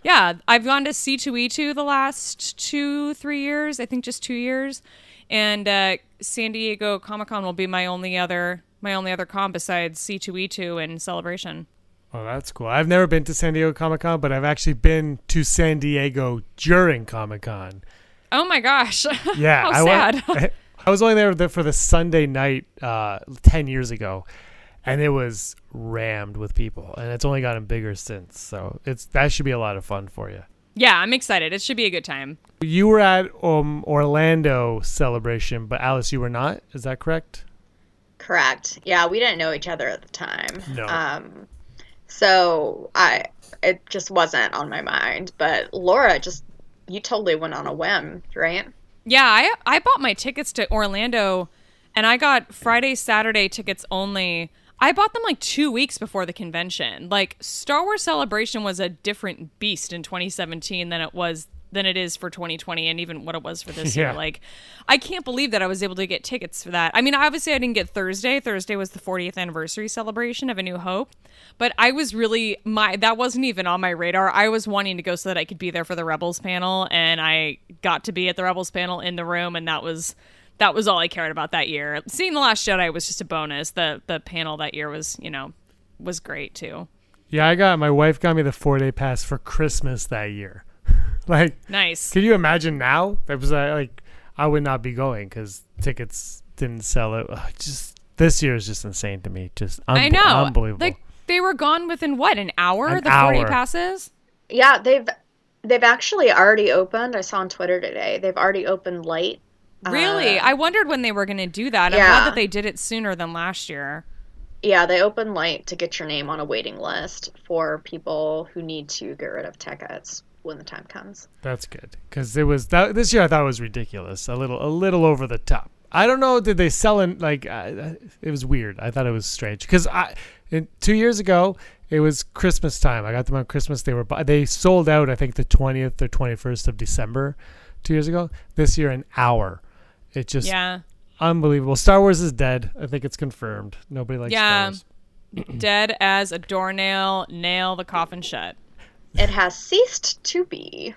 yeah, I've gone to C2E2 the last two three years. I think just two years, and uh, San Diego Comic Con will be my only other my only other con besides C2E2 and Celebration. Oh, that's cool. I've never been to San Diego Comic Con, but I've actually been to San Diego during Comic Con. Oh my gosh! Yeah, How I sad. Went, I was only there for the Sunday night uh, ten years ago, and it was rammed with people, and it's only gotten bigger since. So it's that should be a lot of fun for you. yeah, I'm excited. It should be a good time. You were at um, Orlando celebration, but Alice, you were not. Is that correct? Correct. Yeah, we didn't know each other at the time. No. Um, so I it just wasn't on my mind. But Laura just you totally went on a whim, right? Yeah, I I bought my tickets to Orlando and I got Friday, Saturday tickets only. I bought them like 2 weeks before the convention. Like Star Wars Celebration was a different beast in 2017 than it was than it is for 2020 and even what it was for this Yeah. year. Like, I can't believe that I was able to get tickets for that. I mean, obviously, I didn't get Thursday. Thursday was the 40th anniversary celebration of A New Hope, but I was really my that wasn't even on my radar. I was wanting to go so that I could be there for the Rebels panel, and I got to be at the Rebels panel in the room, and that was that was all I cared about that year. Seeing the Last Jedi was just a bonus. The the panel that year was you know was great too. Yeah, I got my wife got me the four day pass for Christmas that year. like, Nice. can you imagine now? That was uh, like, I would not be going because tickets didn't sell it. Ugh, just this year is just insane to me. Just un- I know. unbelievable. Like they were gone within what an hour. An the forty passes. Yeah, they've they've actually already opened. I saw on Twitter today. They've already opened light. Really, Uh, I wondered when they were going to do that. I'm Yeah. glad that they did it sooner than last year. Yeah, they open light to get your name on a waiting list for people who need to get rid of tickets when the time comes. That's good because it was that this year. I thought it was ridiculous, a little, a little over the top. I don't know. Did they sell in like? Uh, it was weird. I thought it was strange because I, in, two years ago, it was Christmas time. I got them on Christmas. They were they sold out. I think the twentieth or twenty first of December, two years ago. This year, an hour. It just Yeah, unbelievable. Star Wars is dead. I think it's confirmed. Nobody likes Yeah. Star Wars. dead as a doornail. Nail the coffin shut. It has ceased to be.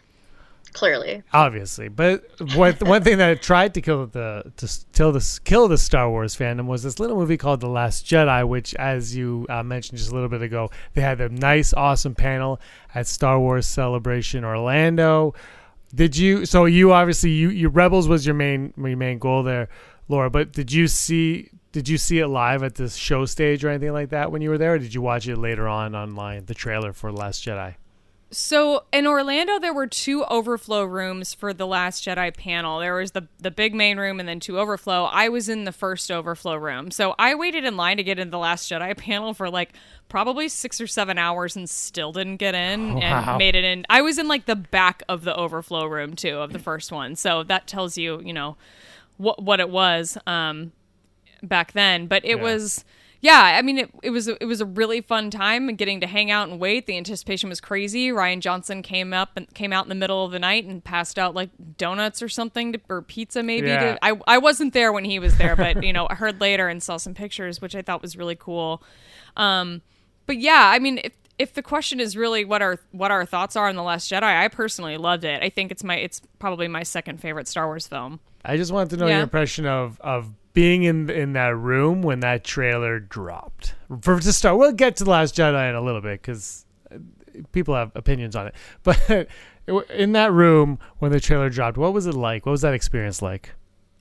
Clearly. obviously. But what one thing that tried to kill the to kill the kill the Star Wars fandom was this little movie called The Last Jedi, which, as you uh, mentioned just a little bit ago, they had a nice, awesome panel at Star Wars Celebration Orlando. Did you? So you obviously you you Rebels was your main your main goal there, Laura. But did you see? Did you see it live at this show stage or anything like that when you were there, or did you watch it later on online, the trailer for Last Jedi? So in Orlando, there were two overflow rooms for the Last Jedi panel. There was the the big main room and then two overflow. I was in the first overflow room, so I waited in line to get into the Last Jedi panel for like probably six or seven hours and still didn't get in Wow. and made it in. I was in like the back of the overflow room too of the first one, so that tells you you know what what it was um back then. But it Yeah. was yeah, I mean it, it was it was a really fun time and getting to hang out and wait. The anticipation was crazy. Rian Johnson came up and came out in the middle of the night and passed out like donuts or something to, or pizza maybe. Yeah. To, I I wasn't there when he was there, but you know I heard later and saw some pictures, which I thought was really cool. Um, but yeah, I mean if if the question is really what our what our thoughts are on the Last Jedi, I personally loved it. I think it's my it's probably my second favorite Star Wars film. I just wanted to know Yeah. your impression of of being in in that room when that trailer dropped. For to start, we'll get to the Last Jedi in a little bit because uh, people have opinions on it. But in that room when the trailer dropped, what was it like? What was that experience like?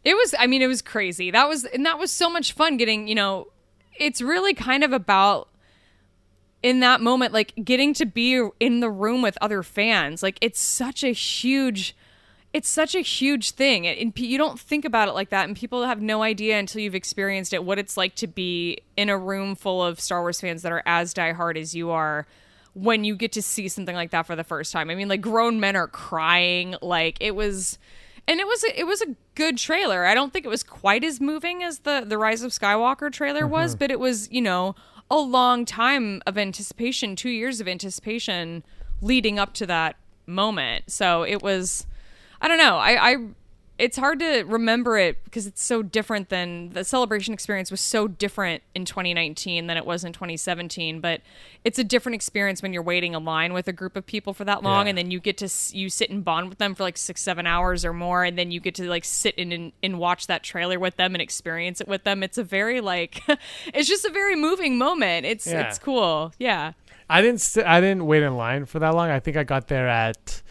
It was I mean it was crazy. That was and that was so much fun getting, you know, it's really kind of about in that moment like getting to be in the room with other fans. Like it's such a huge it's such a huge thing and, you don't think about it like that and people have no idea until you've experienced it what it's like to be in a room full of Star Wars fans that are as diehard as you are when you get to see something like that for the first time. I mean, like grown men are crying. Like it was, and it was a, it was a good trailer. I don't think it was quite as moving as the the Rise of Skywalker trailer mm-hmm. was, but it was you know a long time of anticipation, two years of anticipation leading up to that moment. So it was, I don't know, I. I it's hard to remember it because it's so different than the celebration experience was so different in 2019 than it was in 2017 but it's a different experience when you're waiting in line with a group of people for that long Yeah. and then you get to you sit and bond with them for like six seven hours or more and then you get to like sit in and, and watch that trailer with them and experience it with them it's a very like it's just a very moving moment it's Yeah. it's cool yeah I didn't I didn't wait in line for that long. I think I got there at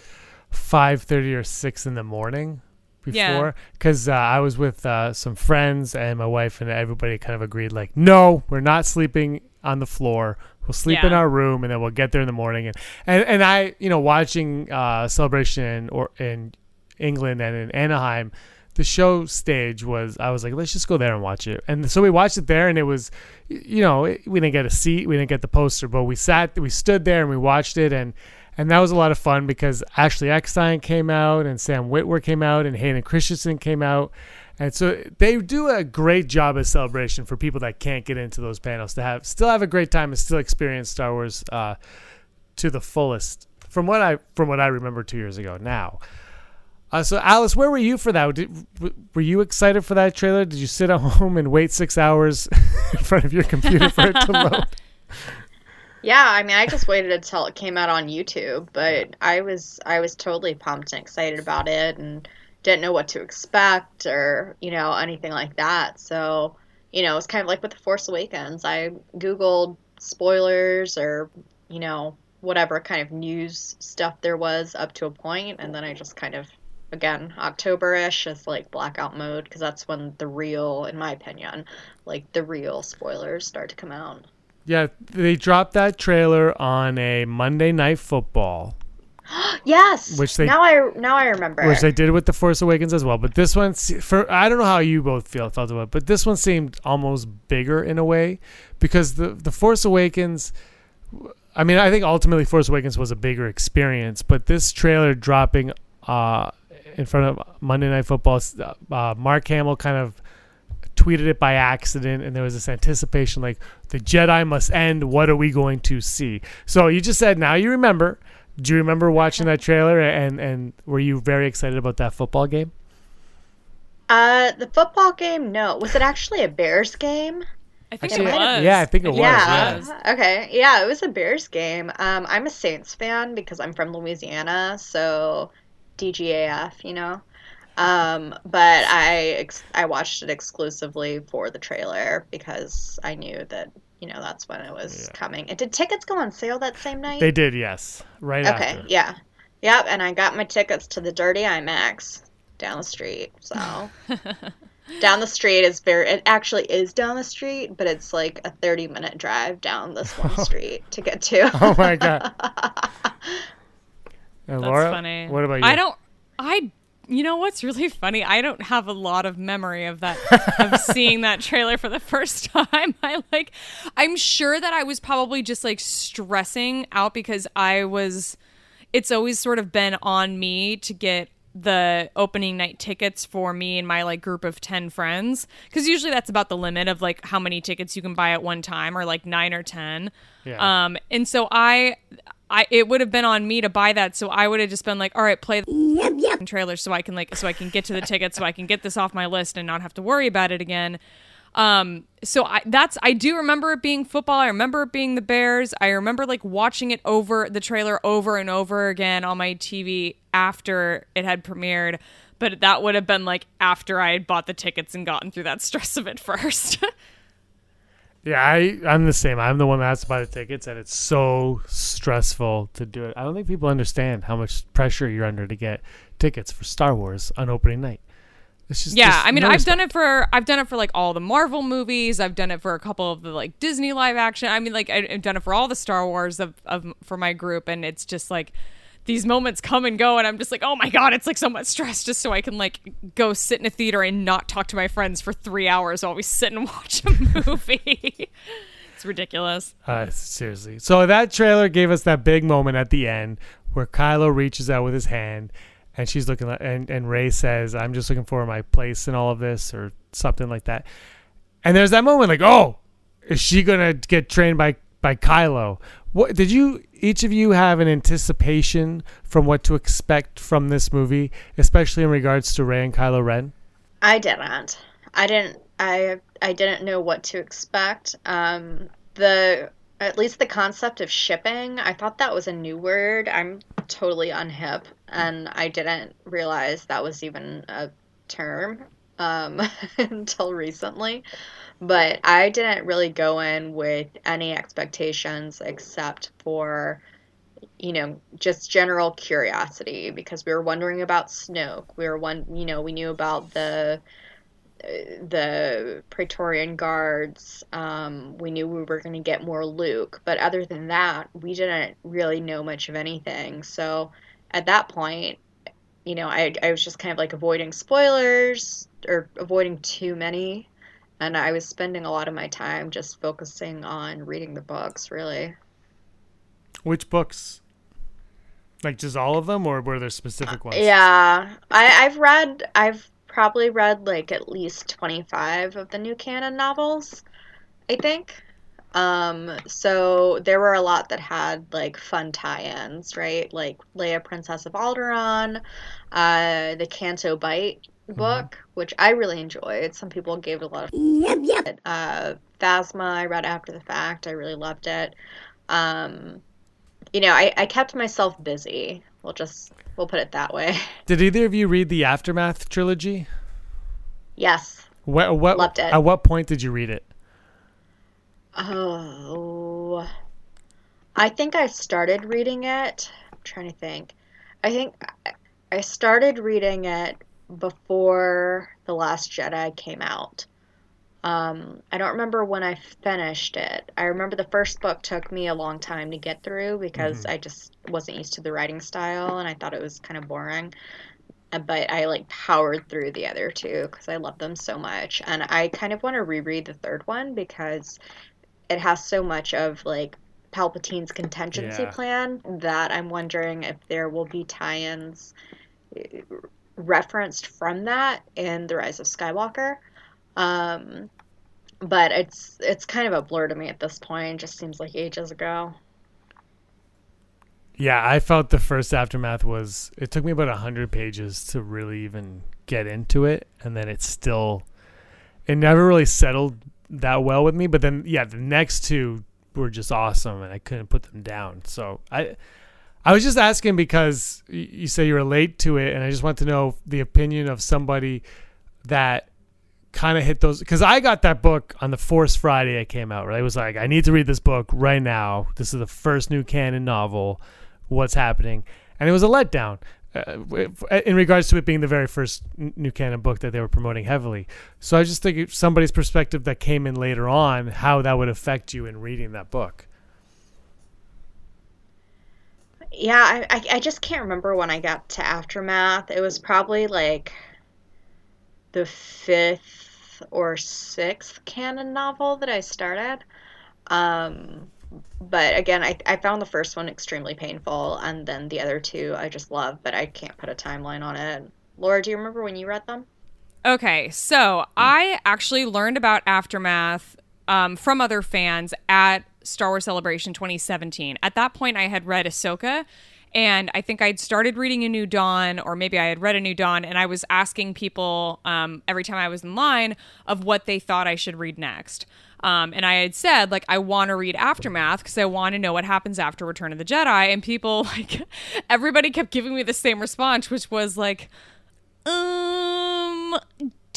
five thirty or six in the morning before because uh, I was with uh, some friends and my wife and everybody kind of agreed like, no, we're not sleeping on the floor. We'll sleep in our room and then we'll get there in the morning. And and, and I, you know, watching uh, celebration or in England and in Anaheim. The show stage was, I was like, let's just go there and watch it. And so we watched it there, and it was, you know, it- we didn't get a seat, we didn't get the poster, but we sat, we stood there and we watched it, and and that was a lot of fun because Ashley Eckstein came out and Sam Witwer came out and Hayden Christensen came out. And so they do a great job at celebration for people that can't get into those panels to have still have a great time and still experience Star Wars uh, to the fullest. from what I from what I remember two years ago. Now, uh, so Alice, where were you for that? Did, were you excited for that trailer? Did you sit at home and wait six hours in front of your computer for it to load? Yeah, I mean, I just waited until it came out on YouTube, but I was I was totally pumped and excited about it, and didn't know what to expect or you know anything like that. So you know, it's kind of like with the Force Awakens. I googled spoilers or you know whatever kind of news stuff there was up to a point, and then I just kind of again October-ish is like blackout mode because that's when the real, in my opinion, like the real spoilers start to come out. Yeah, they dropped that trailer on a Monday Night Football, Yes. Which they- now I now I remember. which they did with the Force Awakens as well. But this one, for I don't know how you both feel felt about it, but this one seemed almost bigger in a way because the the Force Awakens. I mean, I think ultimately Force Awakens was a bigger experience, but this trailer dropping uh, in front of Monday Night Football, uh, Mark Hamill kind of tweeted it by accident, and there was this anticipation like the Jedi must end. What are we going to see? So you just said now you remember. Do you remember watching that trailer and and were you very excited about that football game? Uh, the football game. No, was it actually a Bears game? I think It it might have- was. yeah, I think it was, yeah. yeah. Okay. Yeah, it was a Bears game. Um, I'm a Saints fan because I'm from Louisiana, so DGAF, you know. Um, but I ex- I watched it exclusively for the trailer because I knew that you know that's when it was Yeah. coming. And did tickets go on sale that same night? They did, yes, right Okay, after. yeah. Yep, and I got my tickets to the Dirty IMAX down the street. So down the street is very it actually is down the street, but it's like a 30 minute drive down this one street to get to. Oh my god. And That's Laura, funny. what about you? I don't. I. You know what's really funny? I don't have a lot of memory of that of seeing that trailer for the first time. I like. I'm sure that I was probably just like stressing out because I was. It's always sort of been on me to get the opening night tickets for me and my like group of 10 friends because usually that's about the limit of like how many tickets you can buy at one time or like 9 or 10 Yeah. um and so i i it would have been on me to buy that so i would have just been like all right play the trailer so i can like so i can get to the tickets so i can get this off my list and not have to worry about it again. Um so i that's i do remember it being football. I remember it being the bears. I remember like watching it over the trailer over and over again on my tv after it had premiered but that would have been like after i had bought the tickets and gotten through that stress of it first Yeah, I, I'm the same. I'm the one that has to buy the tickets, and it's so stressful to do it. I don't think people understand how much pressure you're under to get tickets for Star Wars on opening night. It's just yeah i mean i've done it for i've done it for like all the marvel movies i've done it for a couple of the like disney live action i mean like I- i've done it for all the star wars of, of for my group and it's just like these moments come and go and i'm just like oh my god it's like so much stress just so i can like go sit in a theater and not talk to my friends for three hours while we sit and watch a movie it's ridiculous Uh, seriously. So that trailer gave us that big moment at the end where Kylo reaches out with his hand and she's looking and, and Rey says, I'm just looking for my place in all of this or something like that. And there's that moment like, oh, is she to get trained by, by Kylo? What did you, each of you have an anticipation from what to expect from this movie, especially in regards to Rey and Kylo Ren? I didn't. I didn't. I I didn't know what to expect. Um, the at least the concept of shipping, I thought that was a new word. I'm totally unhip, and I didn't realize that was even a term um, until recently. But I didn't really go in with any expectations except for you know, just general curiosity because we were wondering about Snoke. We were one, you know, we knew about the uh, the Praetorian guards. Um, we knew we were going to get more Luke, but other than that, we didn't really know much of anything. So at that point, you know, I I was just kind of like avoiding spoilers or avoiding too many. And I was spending a lot of my time just focusing on reading the books, really. Which books? Like just all of them, or were there specific ones? Yeah, I, I've read. I've probably read like at least twenty five of the new canon novels. I think. Um, so there were a lot that had like fun tie-ins, right? Like Leia, Princess of Alderaan, uh, the Canto Bight book, which I really enjoyed. Some people gave it a lot of. Yep, yep. Uh, Phasma, I read after the fact. I really loved it. Um, you know, I, I kept myself busy. We'll just we'll put it that way. Did either of you read the Aftermath trilogy? Yes. What, what, Loved it. At what point did you read it? Oh, I think I started reading it. I'm trying to think. I think I started reading it before The Last Jedi came out. Um, I don't remember when I finished it. I remember the first book took me a long time to get through because I just wasn't used to the writing style and I thought it was kind of boring. Uh, But I like powered through the other two because I love them so much. And I kind of want to reread the third one because it has so much of like Palpatine's contingency Yeah. plan that I'm wondering if there will be tie-ins uh, referenced from that in The Rise of Skywalker. Um, but it's it's kind of a blur to me at this point. It just seems like ages ago. Yeah, I felt the first aftermath was it took me about 100 pages to really even get into it and then it's still it never really settled that well with me, but then yeah, the next two were just awesome and I couldn't put them down. So, I I was just asking because you say you relate to it and I just want to know the opinion of somebody that kind of hit those because I got that book on the Force Friday it came out. Right, it was like I need to read this book right now. This is the first new canon novel. What's happening? And it was a letdown uh, in regards to it being the very first new canon book that they were promoting heavily. So I just think somebody's perspective that came in later on, how that would affect you in reading that book. Yeah, I, I just can't remember when I got to Aftermath. It was probably like the fifth or sixth canon novel that I started. Um, but again, I, I found the first one extremely painful, and then the other two I just love, but I can't put a timeline on it. Laura, do you remember when you read them? Okay, so I actually learned about Aftermath um, from other fans at Star Wars Celebration 2017. At that point, I had read Ahsoka, and I think I'd started reading A New Dawn, or maybe I had read A New Dawn, and I was asking people um, every time I was in line of what they thought I should read next. Um, and I had said, like, I want to read Aftermath because I want to know what happens after Return of the Jedi. And people, like, everybody kept giving me the same response, which was like, um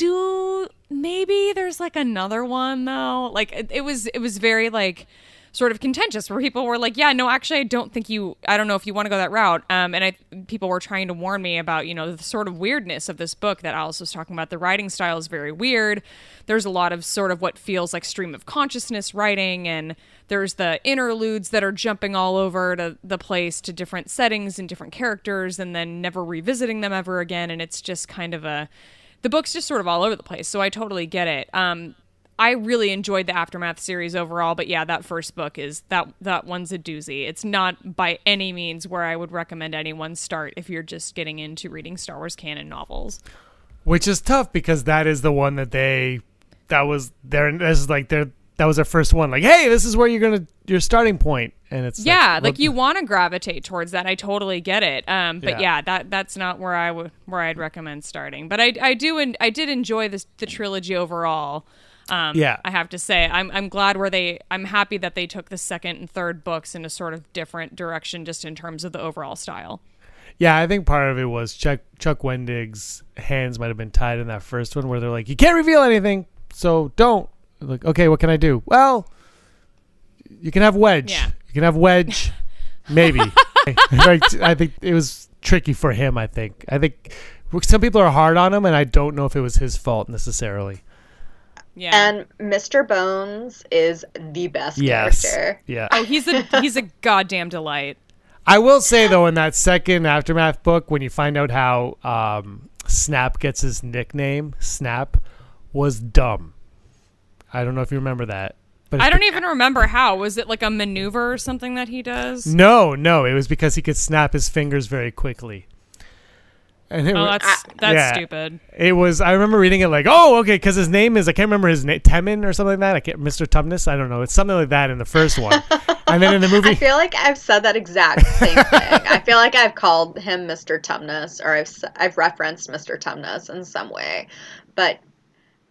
do maybe there's like another one though like it, it was it was very like sort of contentious where people were like yeah no actually i don't think you i don't know if you want to go that route. Um and i people were trying to warn me about you know the sort of weirdness of this book that alice was talking about. The writing style is very weird. There's a lot of sort of what feels like stream of consciousness writing and there's the interludes that are jumping all over to the place to different settings and different characters and then never revisiting them ever again and it's just kind of a the book's just sort of all over the place so i totally get it. Um i really enjoyed the aftermath series overall but yeah that first book is that that one's a doozy. It's not by any means where i would recommend anyone start if you're just getting into reading star wars canon novels. Which is tough because that is the one that they that was their this is like their that was their first one. Like hey this is where you're gonna your starting point. And it's yeah like, well, you want to gravitate towards that. I totally get it. Um but Yeah. yeah, that that's not where i would where i'd recommend starting. But i i do and i did enjoy this the trilogy overall um Yeah. i have to say i'm i'm glad where they i'm happy that they took the second and third books in a sort of different direction just in terms of the overall style. Yeah i think part of it was chuck chuck wendig's hands might have been tied in that first one where they're like you can't reveal anything so don't. Like okay what can i do? Well you can have wedge. Yeah. you can have wedge. Maybe. I think it was tricky for him i think. I think some people are hard on him and i don't know if it was his fault necessarily yeah And Mr. Bones is the best yes character. yeah oh he's a he's a goddamn delight I will say though, in that second aftermath book, when you find out how um, Snap gets his nickname, Snap, was dumb. I don't know if you remember that, but i don't even remember how was it like a maneuver or something that he does No, no, it was because he could snap his fingers very quickly. And it, Oh, wa- that's that's yeah. stupid. it was. I remember reading it like, oh, okay, because his name is I can't remember his name, Temmin or something like that. I can't, Mr. Tumnus. I don't know. It's something like that in the first one, and then in the movie. I feel like I've said that exact same thing. I feel like I've called him Mr. Tumnus, or I've s- I've referenced Mr. Tumnus in some way, but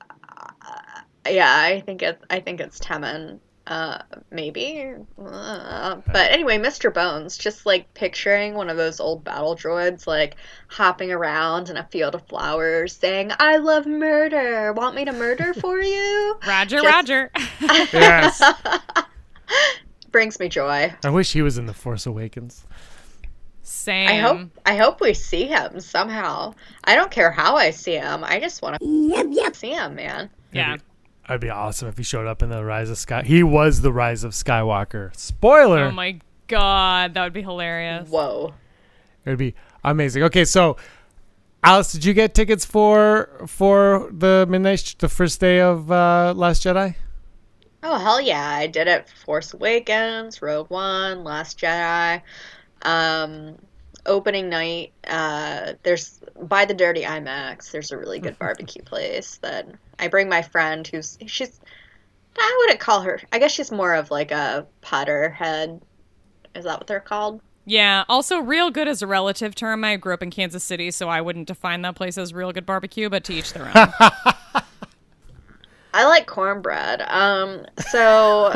uh, yeah, I think it I think it's Temmin. Uh, maybe, uh, but anyway, Mr. Bones. Just like picturing one of those old battle droids, like hopping around in a field of flowers, saying, "I love murder. Want me to murder for you?" Roger, Just- Roger. yes, Brings me joy. I wish he was in the Force Awakens. Same. I hope I hope we see him somehow. I don't care how I see him. I just want to yep see him, man. Yeah. That'd be awesome if he showed up in the Rise of Sky. He was the Rise of Skywalker. Spoiler. Oh my god, that would be hilarious. Whoa. It would be amazing. Okay, so Alice, did you get tickets for for the midnight, sh- the first day of uh, Last Jedi? Oh hell yeah! I did it. Force Awakens, Rogue One, Last Jedi. Um, opening night. Uh, there's by the Dirty IMAX. There's a really good barbecue place that I bring my friend who's she's. I wouldn't call her. I guess she's more of like a Potter head. Is that what they're called? Yeah. Also, real good is a relative term. I grew up in Kansas City, so I wouldn't define that place as real good barbecue, but to each their own. I like cornbread. Um, so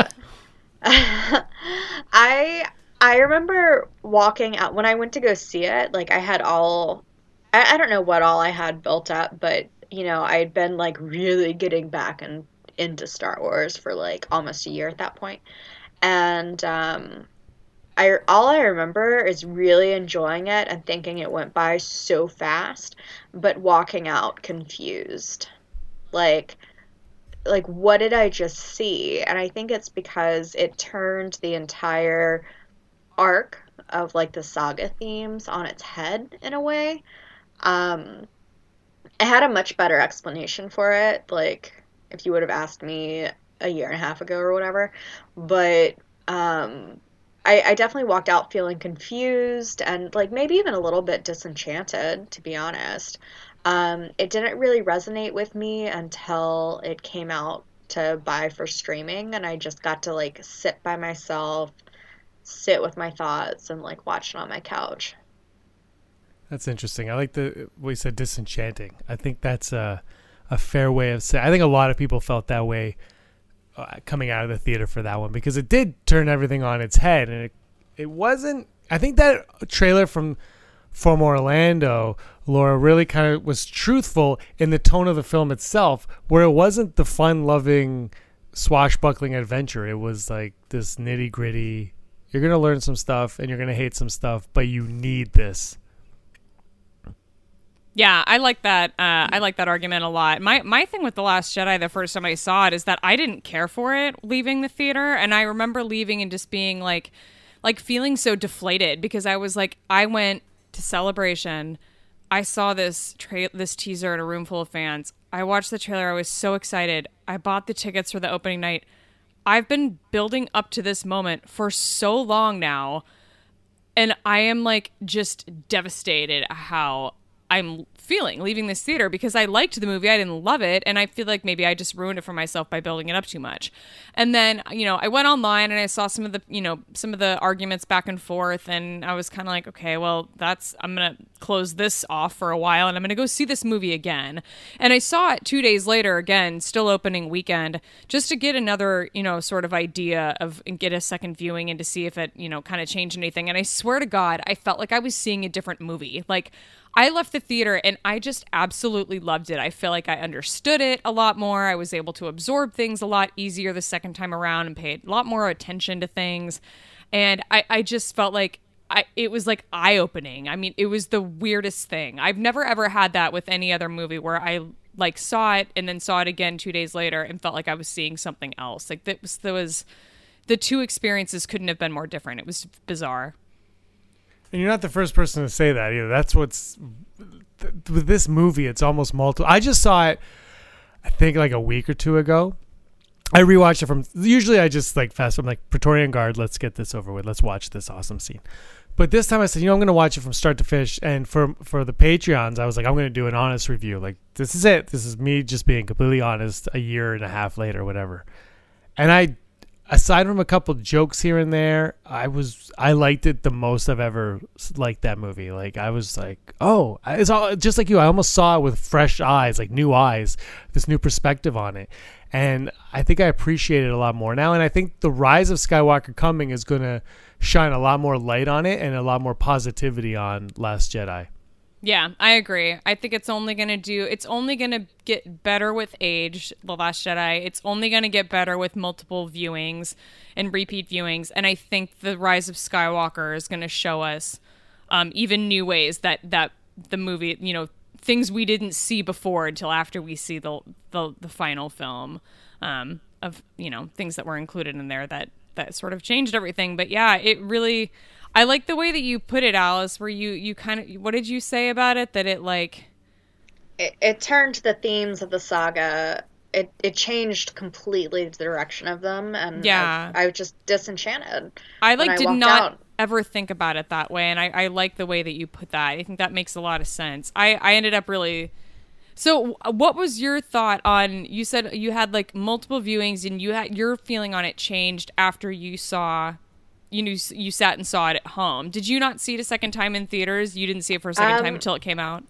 I I remember walking out when I went to go see it. Like I had all I, I don't know what all I had built up, but you know I had been like really getting back and into Star Wars for like almost a year at that point. and um, I all I remember is really enjoying it and thinking it went by so fast, but walking out confused, like like what did I just see? And I think it's because it turned the entire arc of like the saga themes on its head in a way. Um I had a much better explanation for it, like if you would have asked me a year and a half ago or whatever. But um I, I definitely walked out feeling confused and like maybe even a little bit disenchanted, to be honest. Um, it didn't really resonate with me until it came out to buy for streaming, and I just got to like sit by myself, sit with my thoughts, and like watch it on my couch. That's interesting. I like the we said disenchanting. I think that's a a fair way of saying. I think a lot of people felt that way uh, coming out of the theater for that one because it did turn everything on its head, and it it wasn't. I think that trailer from from Orlando, Laura really kind of was truthful in the tone of the film itself, where it wasn't the fun-loving swashbuckling adventure. It was like this nitty gritty. You're gonna learn some stuff, and you're gonna hate some stuff, but you need this. Yeah, I like that. Uh, I like that argument a lot. My my thing with the Last Jedi, the first time I saw it, is that I didn't care for it leaving the theater, and I remember leaving and just being like, like feeling so deflated because I was like, I went to Celebration, I saw this tra- this teaser in a room full of fans. I watched the trailer. I was so excited. I bought the tickets for the opening night. I've been building up to this moment for so long now and I am like just devastated how I'm feeling leaving this theater because I liked the movie. I didn't love it. And I feel like maybe I just ruined it for myself by building it up too much. And then, you know, I went online and I saw some of the, you know, some of the arguments back and forth. And I was kind of like, okay, well, that's, I'm going to close this off for a while and I'm going to go see this movie again. And I saw it two days later, again, still opening weekend, just to get another, you know, sort of idea of, and get a second viewing and to see if it, you know, kind of changed anything. And I swear to God, I felt like I was seeing a different movie. Like, I left the theater and I just absolutely loved it. I feel like I understood it a lot more. I was able to absorb things a lot easier the second time around and paid a lot more attention to things. And I, I just felt like I, it was like eye opening. I mean, it was the weirdest thing. I've never ever had that with any other movie where I like saw it and then saw it again two days later and felt like I was seeing something else. Like that was was the two experiences couldn't have been more different. It was bizarre. And you're not the first person to say that either. That's what's th- with this movie. It's almost multiple. I just saw it, I think, like a week or two ago. I rewatched it from. Usually, I just like fast. I'm like Praetorian Guard. Let's get this over with. Let's watch this awesome scene. but this time I said, you know, I'm going to watch it from start to finish. And for for the Patreons, I was like, I'm going to do an honest review. Like this is it. This is me just being completely honest. A year and a half later, whatever. And I, aside from a couple jokes here and there, I was I liked it the most I've ever liked that movie. Like I was like, oh, it's all just like you. I almost saw it with fresh eyes, like new eyes, this new perspective on it. And I think I appreciate it a lot more now. And I think the rise of Skywalker coming is going to shine a lot more light on it and a lot more positivity on Last Jedi. Yeah, I agree. I think it's only going to do, it's only going to get better with age, The Last Jedi. It's only going to get better with multiple viewings and repeat viewings. And I think The Rise of Skywalker is going to show us um, even new ways that, that the movie, you know, things we didn't see before until after we see the, the, the final film um, of, you know, things that were included in there that, that sort of changed everything. But yeah, it really, I like the way that you put it, Alice, where you you kind of what did you say about it that it like it, it turned the themes of the saga it, it changed completely the direction of them and Yeah. I, I was just disenchanted. I like did walked not out. ever think about it that way, and I, I like the way that you put that. I think that makes a lot of sense. I I ended up really. So, what was your thought on? You said you had like multiple viewings, and you had your feeling on it changed after you saw. You knew you sat and saw it at home. Did you not see it a second time in theaters? You didn't see it for a second time Um, until it came out.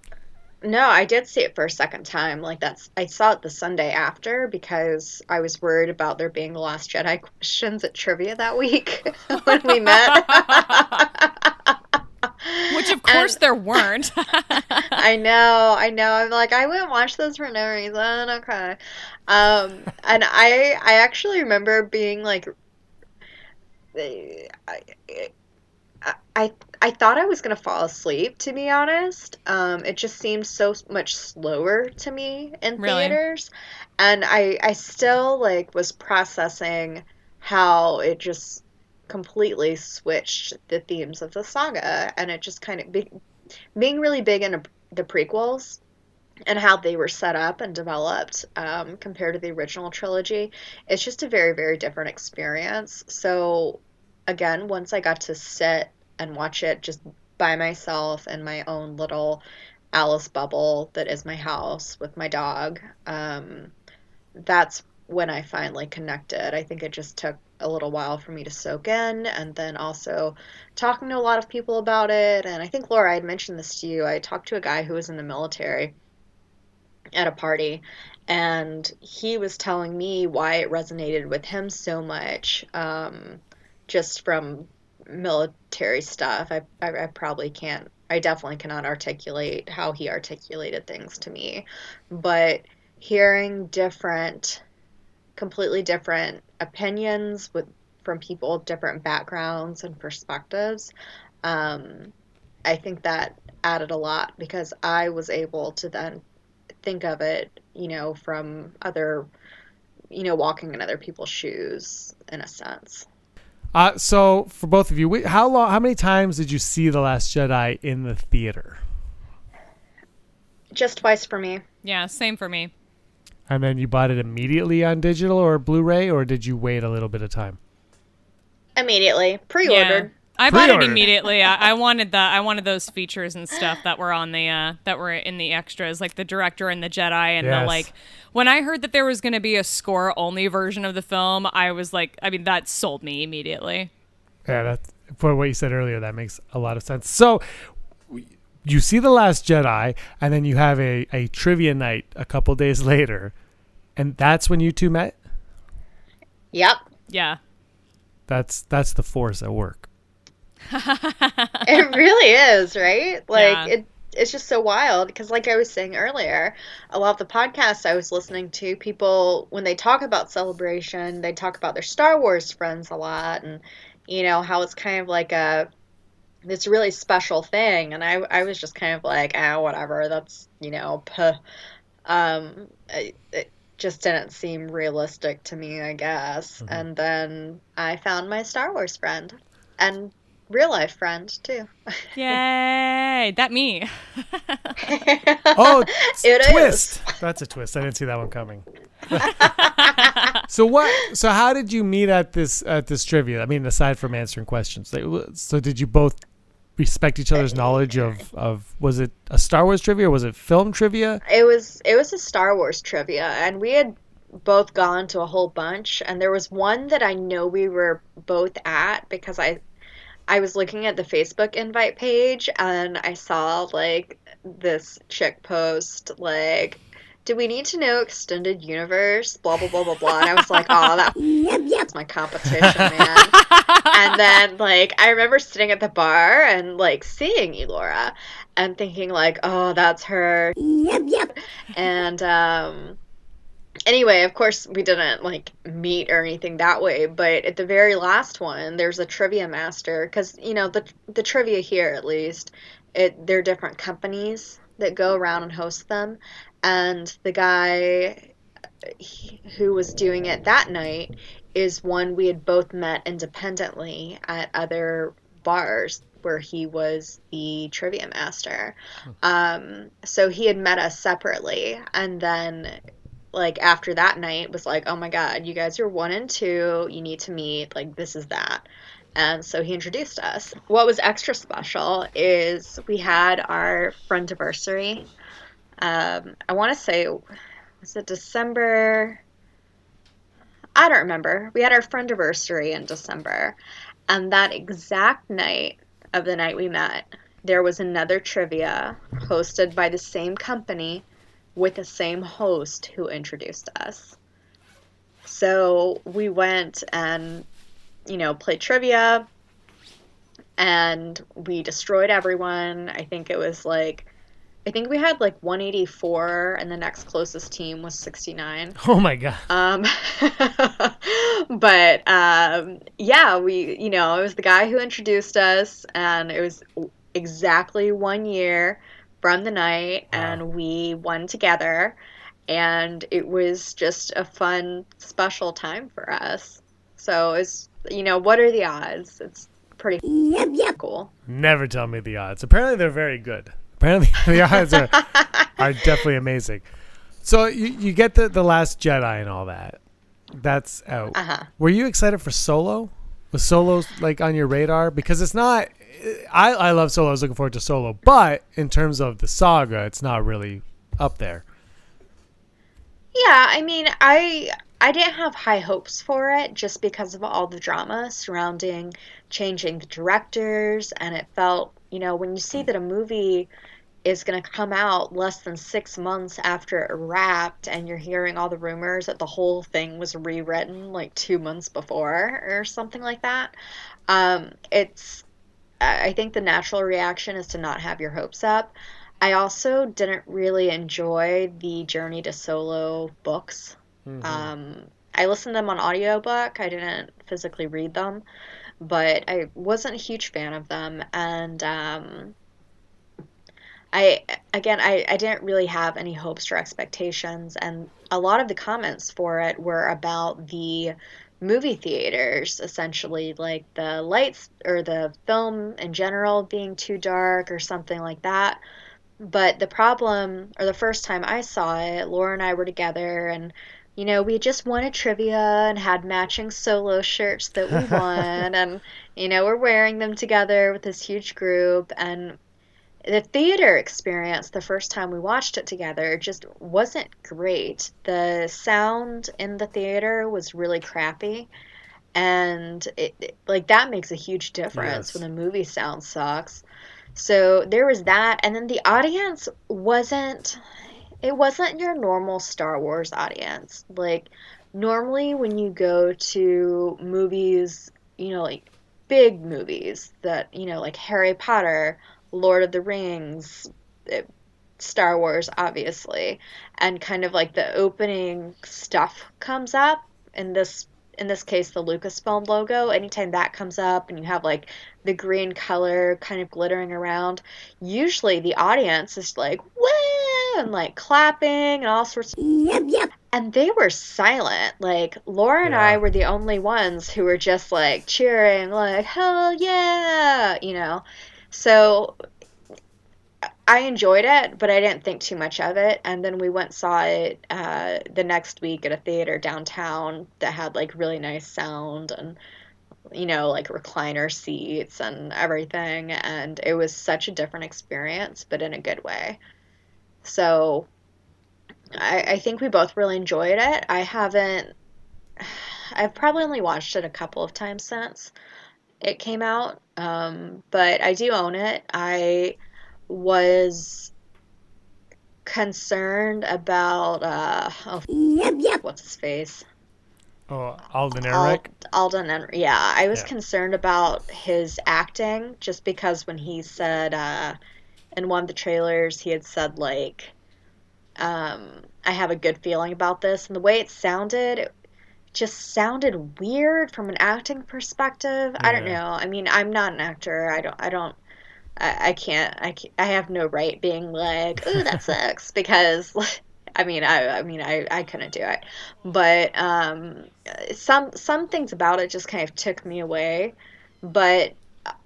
No, I did see it for a second time. Like that's I saw it the Sunday after because I was worried about there being the Last Jedi questions at trivia that week when we met. Which, of course, and- there weren't. I know, I know. I'm like, I wouldn't watch this for no reason. Okay. Um, and I, I actually remember being like, I, I, I thought I was gonna fall asleep. To be honest, um, it just seemed so much slower to me in Really? theaters, and I, I still like was processing how it just completely switched the themes of the saga, and it just kind of be, being really big into the prequels and how they were set up and developed um, compared to the original trilogy. It's just a very, very different experience. So, again, once I got to sit and watch it just by myself in my own little Alice bubble that is my house with my dog, um, that's when I finally connected. I think it just took a little while for me to soak in, and then also talking to a lot of people about it. And I think, Laura, I had mentioned this to you. I talked to a guy who was in the military at a party, and he was telling me why it resonated with him so much, um, just from military stuff. I, I, I probably can't, I definitely cannot articulate how he articulated things to me, but hearing different, completely different opinions with from people of different backgrounds and perspectives, um, I think that added a lot because I was able to then think of it, you know, from other, you know, walking in other people's shoes in a sense. Uh, so for both of you, how long? How many times did you see the Last Jedi in the theater? Just twice for me. yeah, same for me. And then you bought it immediately on digital or Blu-ray, or did you wait a little bit of time? Immediately. Pre-ordered. I bought it immediately. I, I wanted the I wanted those features and stuff that were on the uh, that were in the extras, like the director and the Jedi, and the like. When I heard that there was going to be a score only version of the film, I was like, I mean, that sold me immediately. Yeah, that's for what you said earlier. That makes a lot of sense. So you see the Last Jedi, and then you have a, a trivia night a couple days later, and that's when you two met. Yep. Yeah, That's that's the force at work. it really is, right? Like Yeah. it it's just so wild because like I was saying earlier, a lot of the podcasts I was listening to, people when they talk about celebration, they talk about their Star Wars friends a lot and you know, how it's kind of like a this really special thing and I I was just kind of like, ah, whatever, that's, you know, puh. um it, it just didn't seem realistic to me, I guess. And then I found my Star Wars friend and real life friend too. yay! That me. Oh, It is. twist! That's a twist. I didn't see that one coming. so what? So how did you meet at this at this trivia? I mean, aside from answering questions, so did you both respect each other's knowledge of of was it a Star Wars trivia or was it film trivia? It was it was a Star Wars trivia, and we had both gone to a whole bunch, and there was one that I know we were both at because I I was looking at the Facebook invite page and I saw like this chick post like do we need to know extended universe? Blah blah blah blah blah. And I was like, oh, that, that's my competition, man. and then like I remember sitting at the bar and like seeing Elora and thinking like, oh, that's her. Yep, yep. And um anyway, of course, we didn't like meet or anything that way. But at the very last one, there's a trivia master because you know the the trivia here at least, it they're different companies that go around and host them, and the guy who was doing it that night is one we had both met independently at other bars where he was the trivia master. Um, so he had met us separately, and then like after that night was like, oh my god, you guys are one and two, you need to meet, like this is that. And so he introduced us. What was extra special is we had our friend anniversary. Um, I want to say, was it December? I don't remember. We had our friend anniversary in December. And that exact night of the night we met, there was another trivia hosted by the same company with the same host who introduced us. So we went and, you know, played trivia and we destroyed everyone. I think it was like, I think we had like 184 and the next closest team was 69. Oh my god. Um, but um, yeah, we, you know, it was the guy who introduced us and it was exactly one year from the night and we won together and it was just a fun special time for us so it's you know what are the odds it's pretty yep, yep. cool Never tell me the odds. Apparently they're very good. Apparently the odds are are definitely amazing. So you, you get the the last Jedi and all that. That's out. Uh-huh. Were you excited for Solo? Was Solo like on your radar? Because it's not. I I love Solo. I was looking forward to Solo, but in terms of the saga, it's not really up there. Yeah, I mean, I I didn't have high hopes for it just because of all the drama surrounding changing the directors and it felt, you know, when you see that a movie is going to come out less than 6 months after it wrapped and you're hearing all the rumors that the whole thing was rewritten like 2 months before or something like that. Um it's I think the natural reaction is to not have your hopes up. I also didn't really enjoy the Journey to Solo books. Um, I listened to them on audiobook. I didn't physically read them, but I wasn't a huge fan of them. And um, I, again, I, I didn't really have any hopes or expectations. And a lot of the comments for it were about the movie theaters, essentially, like the lights or the film in general being too dark or something like that. But the problem, or the first time I saw it, Laura and I were together, and you know, we just won a trivia and had matching solo shirts that we won, and you know, we're wearing them together with this huge group. And the theater experience, the first time we watched it together, just wasn't great. The sound in the theater was really crappy. And it, it- like that makes a huge difference Yes. when the movie sound sucks. So there was that, and then the audience wasn't it wasn't your normal Star Wars audience. Like normally when you go to movies, you know, like big movies that, you know, like Harry Potter, Lord of the Rings, eh, Star Wars obviously, and kind of like the opening stuff comes up in this in this case the Lucasfilm logo, anytime that comes up and you have like the green color kind of glittering around, usually the audience is like, woo, and like clapping and all sorts of. Yep, yep. And they were silent. Like, Laura and I were the only ones who were just like cheering, like, hell yeah, you know? So I enjoyed it, but I didn't think too much of it. And then we went saw it uh, the next week at a theater downtown that had like really nice sound and you know, like recliner seats and everything. And it was such a different experience, but in a good way. So I, I think we both really enjoyed it. I haven't, I've probably only watched it a couple of times since it came out, um, but I do own it. I was concerned about, uh, oh, Yep, yep. what's his face? Oh, Alden Ehrenreich. Alden and yeah, I was Yeah. concerned about his acting just because when he said uh, in one of the trailers he had said like, um, "I have a good feeling about this," and the way it sounded, it just sounded weird from an acting perspective. I don't know. I mean, I'm not an actor. I don't. I don't. I, I can't. I can't, I have no right being like, "Ooh, that sucks," because. I mean, I, I mean, I, I couldn't do it, but um, some some things about it just kind of took me away. But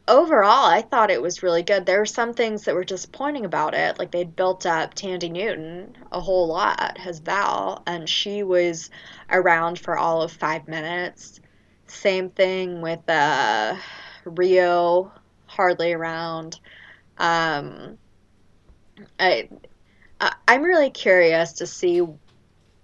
overall, I thought it was really good. There were some things that were disappointing about it, like they'd built up Thandie Newton a whole lot as Val, and she was around for all of five minutes. Same thing with uh, Rio, hardly around. Um, I I'm really curious to see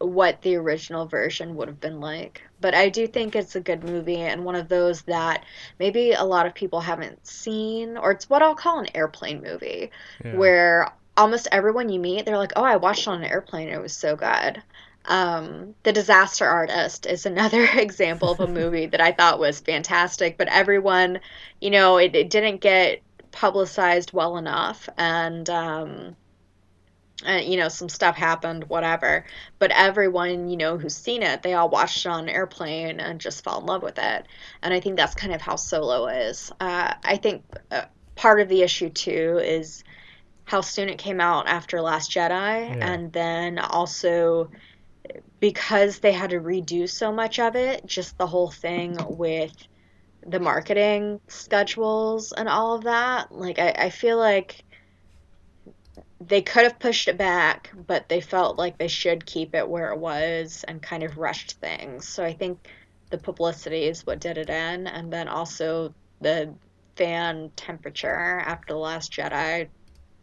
what the original version would have been like. But I do think it's a good movie and one of those that maybe a lot of people haven't seen, or it's what I'll call an airplane movie, Yeah. where almost everyone you meet, they're like, oh, I watched it on an airplane, it was so good. Um, the Disaster Artist is another example of a movie that I thought was fantastic, but everyone, you know, it, it didn't get publicized well enough, and um, uh, you know, some stuff happened, whatever. But everyone, you know, who's seen it, they all watched it on an airplane and just fell in love with it. And I think that's kind of how Solo is. Uh, I think uh, part of the issue too is how soon it came out after Last Jedi, Yeah. and then also because they had to redo so much of it, just the whole thing with the marketing schedules and all of that. Like, I, I feel like they could have pushed it back, but they felt like they should keep it where it was and kind of rushed things. So I think the publicity is what did it in, and then also the fan temperature after The Last Jedi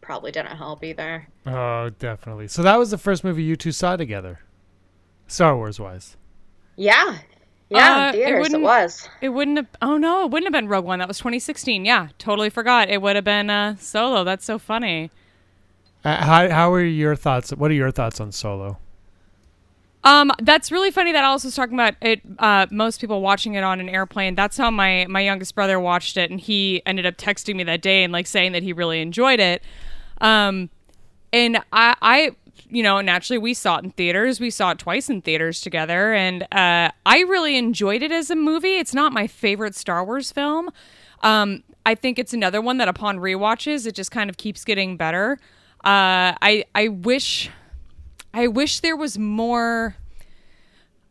probably didn't help either. Oh, definitely. So that was the first movie you two saw together, Star Wars wise. Yeah. Yeah, Uh, in it theaters it, wouldn't- was. It wouldn't have. Oh no, it wouldn't have been Rogue One. That was 2016. Yeah, totally forgot. It would have been uh, Solo. That's so funny. Uh, how how are your thoughts? What are your thoughts on Solo? Um, that's really funny that Alice was talking about it. Uh, most people watching it on an airplane. That's how my my youngest brother watched it, and he ended up texting me that day and like saying that he really enjoyed it. Um, and I, I, you know, naturally we saw it in theaters. We saw it twice in theaters together, and uh, I really enjoyed it as a movie. It's not my favorite Star Wars film. Um, I think it's another one that upon rewatches, it just kind of keeps getting better. Uh, I I wish I wish there was more.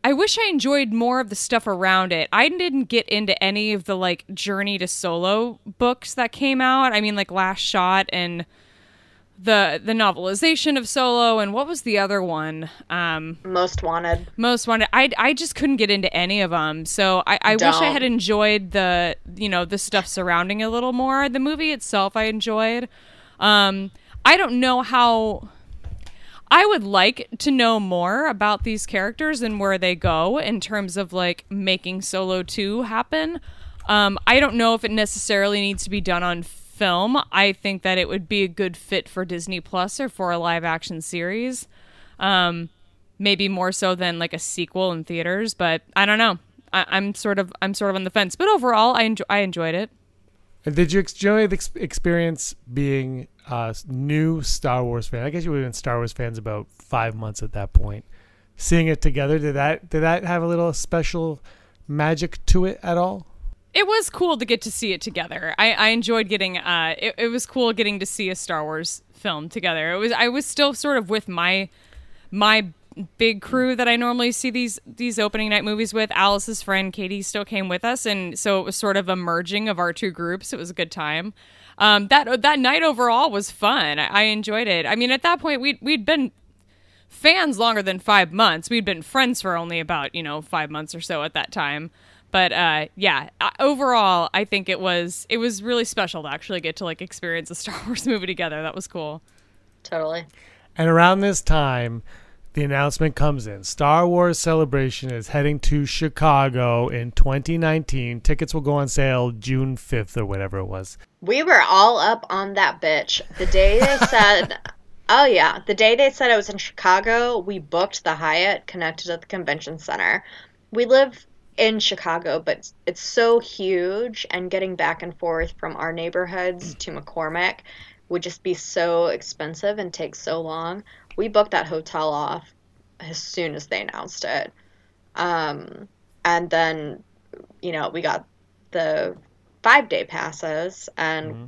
I wish I enjoyed more of the stuff around it. I didn't get into any of the like Journey to Solo books that came out. I mean, like Last Shot and the the novelization of Solo and what was the other one? Um, Most wanted. most wanted. I I just couldn't get into any of them. So I, I wish I had enjoyed the you know the stuff surrounding it a little more. The movie itself I enjoyed. Um, I don't know how. I would like to know more about these characters and where they go in terms of like making Solo 2 happen. Um, I don't know if it necessarily needs to be done on film. I think that it would be a good fit for Disney Plus or for a live action series. Um, maybe more so than like a sequel in theaters, but I don't know. I, I'm sort of I'm sort of on the fence, but overall, I I enjoyed it. And Did you enjoy the ex- experience being a new Star Wars fan? I guess you would have been Star Wars fans about five months at that point. Seeing it together, did that did that have a little special magic to it at all? It was cool to get to see it together. I, I enjoyed getting. Uh, it, it was cool getting to see a Star Wars film together. It was. I was still sort of with my my big crew that I normally see these these opening night movies with. Alice's friend Katie still came with us, and so it was sort of a merging of our two groups. It was a good time. Um, that that night overall was fun. I, I enjoyed it. I mean, at that point we we'd been fans longer than five months. We'd been friends for only about you know five months or so at that time. But uh, yeah, uh, overall, I think it was it was really special to actually get to like experience a Star Wars movie together. That was cool. Totally. And around this time, the announcement comes in. Star Wars Celebration is heading to Chicago in 2019. Tickets will go on sale June 5th or whatever it was. We were all up on that bitch. The day they said, oh yeah, the day they said I was in Chicago, we booked the Hyatt connected to the convention center. We live in Chicago, but it's, it's so huge, and getting back and forth from our neighborhoods to McCormick would just be so expensive and take so long. We booked that hotel off as soon as they announced it. Um, and then, you know, we got the five day passes and mm-hmm.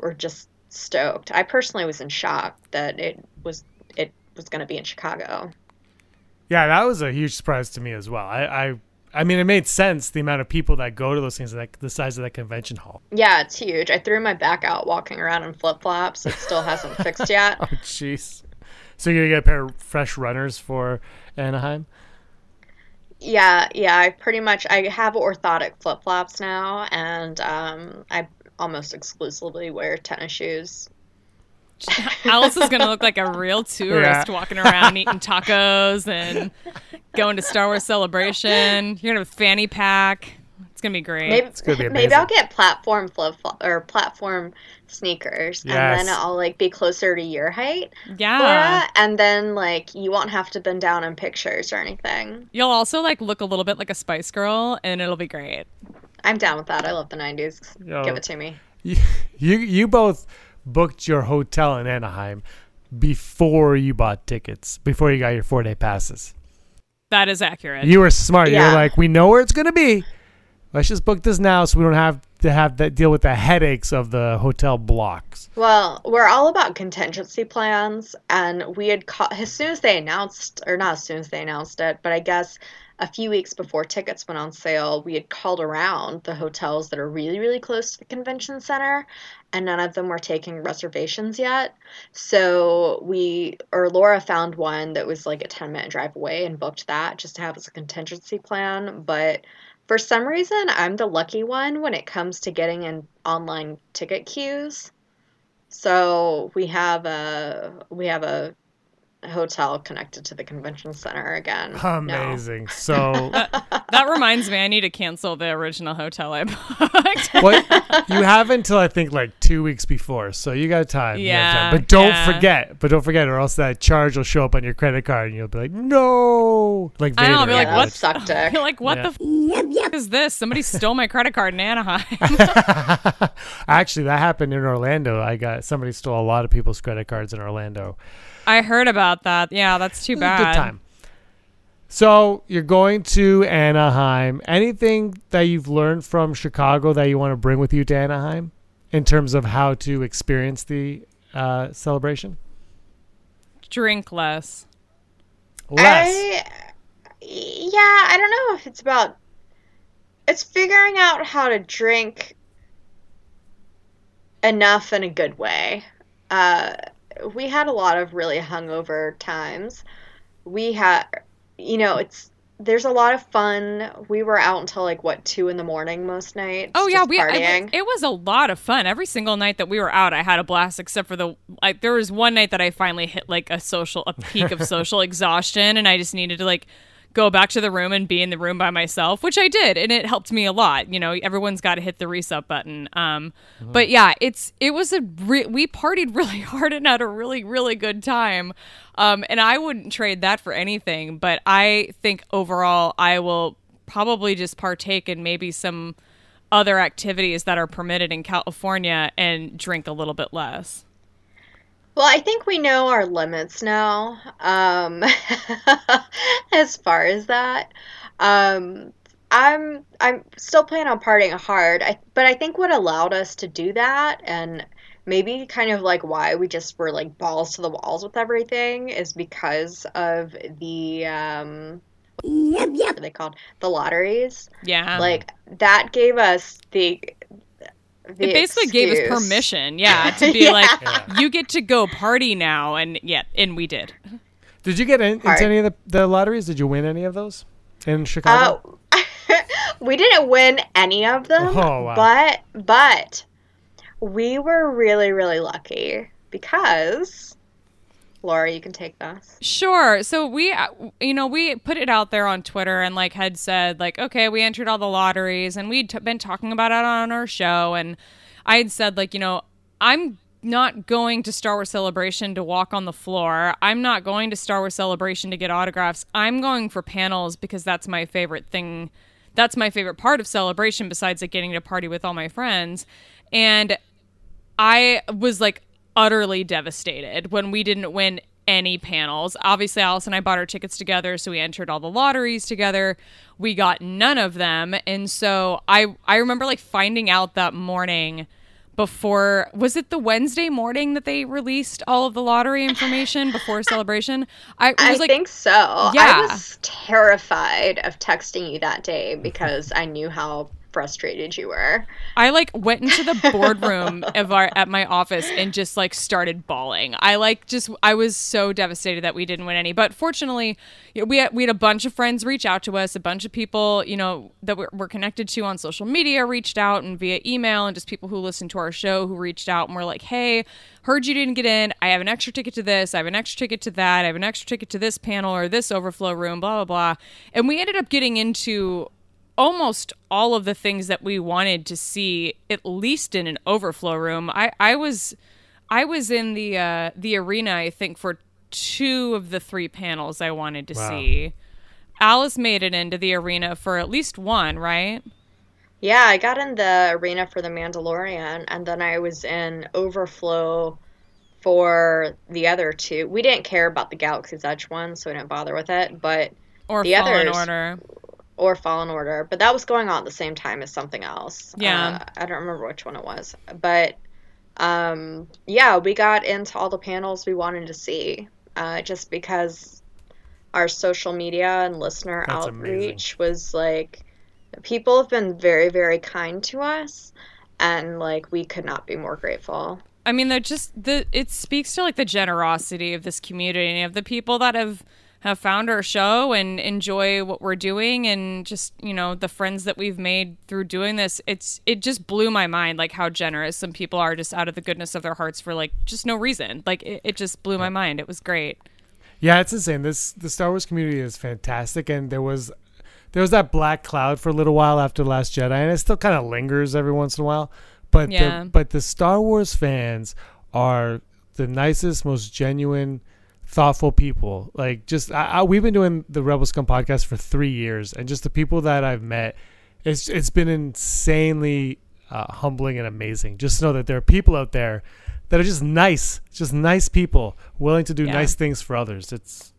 we're just stoked. I personally was in shock that it was it was going to be in Chicago. Yeah, that was a huge surprise to me as well. I, I, I mean, it made sense the amount of people that go to those things, like the size of that convention hall. Yeah, it's huge. I threw my back out walking around in flip flops. It still hasn't fixed yet. Oh, jeez. So you're gonna get a pair of fresh runners for Anaheim? Yeah, yeah. I pretty much I have orthotic flip flops now, and um, I almost exclusively wear tennis shoes. Alice is gonna look like a real tourist Yeah. walking around eating tacos and going to Star Wars Celebration. You're gonna have a fanny pack. It's gonna be great. Maybe gonna be maybe. I'll get platform flip flop or platform sneakers, Yes. and then I'll like be closer to your height, yeah. Laura, and then like you won't have to bend down in pictures or anything. You'll also like look a little bit like a Spice Girl, and it'll be great. I'm down with that. I love the '90s. Yo. Give it to me. You, you, you both booked your hotel in Anaheim before you bought tickets, before you got your four day passes. That is accurate. You were smart. You Yeah. were like, we know where it's gonna be. Let's just book this now, so we don't have to have that deal with the headaches of the hotel blocks. Well, we're all about contingency plans, and we had ca- as soon as they announced, or not as soon as they announced it, but I guess a few weeks before tickets went on sale, we had called around the hotels that are really, really close to the convention center, and none of them were taking reservations yet. So we, or Laura found one that was like a 10 minute drive away and booked that just to have as a contingency plan. But for some reason, I'm the lucky one when it comes to getting in online ticket queues. So we have a we have a hotel connected to the convention center again. No. Amazing. So, that reminds me, I need to cancel the original hotel I booked. what you have until I think like two weeks before, so you got time. you got Yeah, time. But don't yeah. forget. But don't forget, or else that charge will show up on your credit card, and you'll be like, no. Like I know, I'll be like, Yeah, what? sucked dick. You're like, what Yeah. the f- is this? Somebody stole my credit card in Anaheim. Actually, that happened in Orlando. I got somebody stole a lot of people's credit cards in Orlando. I heard about that. Yeah, that's too bad. good time. So you're going to Anaheim. Anything that you've learned from Chicago that you want to bring with you to Anaheim in terms of how to experience the uh, celebration? Drink less. Less. I, yeah, I don't know if it's about. It's figuring out how to drink enough in a good way. Uh, we had a lot of really hungover times. We had, you know, it's there's a lot of fun. We were out until like what two in the morning most nights. Oh yeah, we I- it was a lot of fun. Every single night that we were out, I had a blast. Except for the like, there was one night that I finally hit like a social, a peak of social exhaustion, and I just needed to like go back to the room and be in the room by myself, which I did, and it helped me a lot. You know, everyone's got to hit the reset button. Um, but yeah, it's it was a re- we partied really hard and had a really really good time. Um, and I wouldn't trade that for anything. But I think overall, I will probably just partake in maybe some other activities that are permitted in California and drink a little bit less. Well, I think we know our limits now. Um, as far as that, um, I'm I'm still planning on partying hard. I, but I think what allowed us to do that, and maybe kind of like why we just were like balls to the walls with everything, is because of the um, what are they called? The lotteries. Yeah. Like that gave us the. The it basically gave us permission, yeah, to be Yeah. like, you get to go party now, and yeah, and we did. Did you get in, into any of the, the lotteries? Did you win any of those in Chicago? Uh, we didn't win any of them, Oh, wow. but but we were really really lucky because Laura, you can take this. Sure. So we, uh, you know, we put it out there on Twitter and like had said like, okay, we entered all the lotteries and we'd t- been talking about it on our show and I had said like, you know, I'm not going to Star Wars Celebration to walk on the floor. I'm not going to Star Wars Celebration to get autographs. I'm going for panels because that's my favorite thing. That's my favorite part of Celebration besides like getting to party with all my friends. And I was like utterly devastated when we didn't win any panels. Obviously, Alice and I bought our tickets together, so we entered all the lotteries together. We got none of them, and so I I remember like finding out that morning before was it the Wednesday morning that they released all of the lottery information before celebration? I it I was like think so. Yeah. I was terrified of texting you that day because I knew how frustrated you were. I like went into the boardroom of our at my office and just like started bawling. I like just I was so devastated that we didn't win any. But fortunately, you know, we had, we had a bunch of friends reach out to us. A bunch of people, you know, that we're, we're connected to on social media reached out and via email, and just people who listen to our show who reached out and were like, "Hey, heard you didn't get in. I have an extra ticket to this. I have an extra ticket to that. I have an extra ticket to this panel or this overflow room. Blah blah blah." And we ended up getting into almost all of the things that we wanted to see at least in an overflow room i i was i was in the uh the arena i think for two of the three panels i wanted to Wow. see alice made it into the arena for at least one right Yeah, I got in the arena for the Mandalorian, and then I was in Overflow for the other two. We didn't care about the Galaxy's Edge one, so we didn't bother with it. But or The fallen others- order or Fallen Order, but that was going on at the same time as something else. Yeah. Uh, I don't remember which one it was, but um, yeah, we got into all the panels we wanted to see, uh, just because our social media and listener That's outreach was like people have been very very kind to us, and like we could not be more grateful. I mean, they're just the. It speaks to like the generosity of this community and of the people that have have found our show and enjoy what we're doing, and just you know the friends that we've made through doing this. It's it just blew my mind like how generous some people are just out of the goodness of their hearts for like just no reason. Like it, it just blew my mind. It was great. Yeah, it's insane. This the Star Wars community is fantastic, and there was there was that black cloud for a little while after the Last Jedi, and it still kind of lingers every once in a while. But Yeah. the, but the Star Wars fans are the nicest, most genuine, thoughtful people. Like just I, I, we've been doing the Rebel Scum podcast for three years, and just the people that I've met, it's it's been insanely uh, humbling and amazing. Just to know that there are people out there that are just nice, just nice people, willing to do Yeah. nice things for others. It's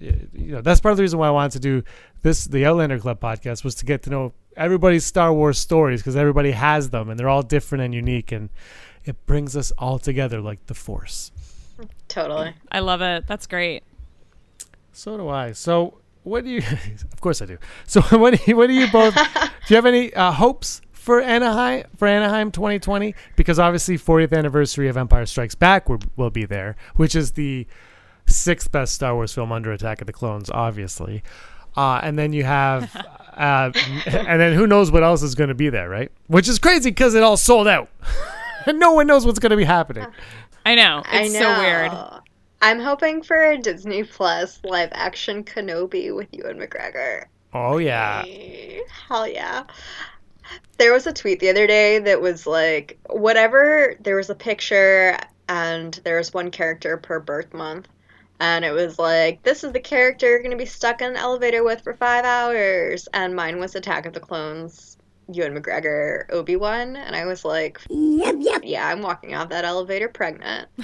you know that's part of the reason why I wanted to do this the Outlander Club podcast was to get to know everybody's Star Wars stories because everybody has them and they're all different and unique and it brings us all together like the Force. Totally. I love it. That's great. So do I. So what do you? of course I do. So what do you? What do you both? do you have any uh, hopes for Anaheim for Anaheim 2020? Because obviously 40th anniversary of Empire Strikes Back will, will be there, which is the sixth best Star Wars film under Attack of the Clones, obviously. Uh, and then you have, uh, and then who knows what else is going to be there, right? Which is crazy because it all sold out, and no one knows what's going to be happening. I know. I It's know. so weird. I'm hoping for a Disney Plus live action Kenobi with Ewan McGregor. Oh yeah, Hell yeah. There was a tweet the other day that was like, whatever, there was a picture and there was one character per birth month. And it was like, this is the character you're going to be stuck in an elevator with for five hours. And mine was Attack of the Clones, Ewan McGregor, Obi Wan. And I was like, yep, yep. yeah, I'm walking out that elevator pregnant.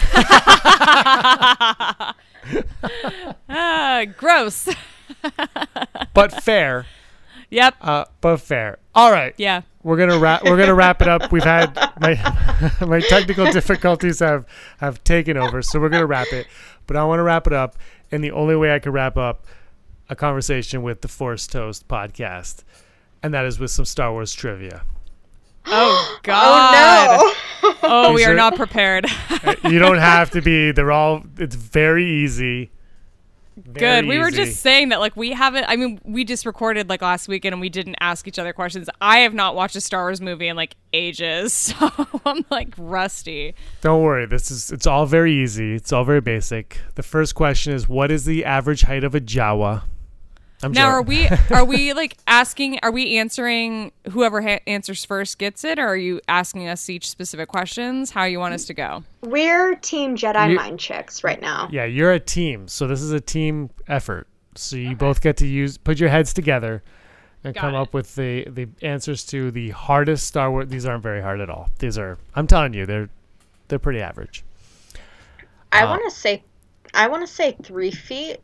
ah, gross. but fair. yep. Uh, but fair. All right. Yeah. We're gonna wrap. We're gonna wrap it up. We've had my my technical difficulties have have taken over, so we're gonna wrap it. But I want to wrap it up, and the only way I could wrap up a conversation with the Force Toast podcast, and that is with some Star Wars trivia. Oh God. Oh no! Oh, we are are- not prepared. Uh, you don't have to be. They're all. It's very easy. Good. We were just saying that, like, we haven't. I mean, we just recorded like last weekend, and we didn't ask each other questions. I have not watched a Star Wars movie in like ages, so I'm like rusty. Don't worry. This is it's all very easy. It's all very basic. The first question is what is the average height of a Jawa? I'm Now, are we are we like asking? Are we answering? Whoever ha- answers first gets it, or are you asking us each specific questions? How you want us to go? We're Team Jedi You- Mind Chicks right now. Yeah, you're a team. So this is a team effort. So you both get to use put your heads together and Got come it. up with the the answers to the hardest Star Wars. These aren't very hard at all. These are I'm telling you, they're they're pretty average. I Uh, want to say, I want to say three feet.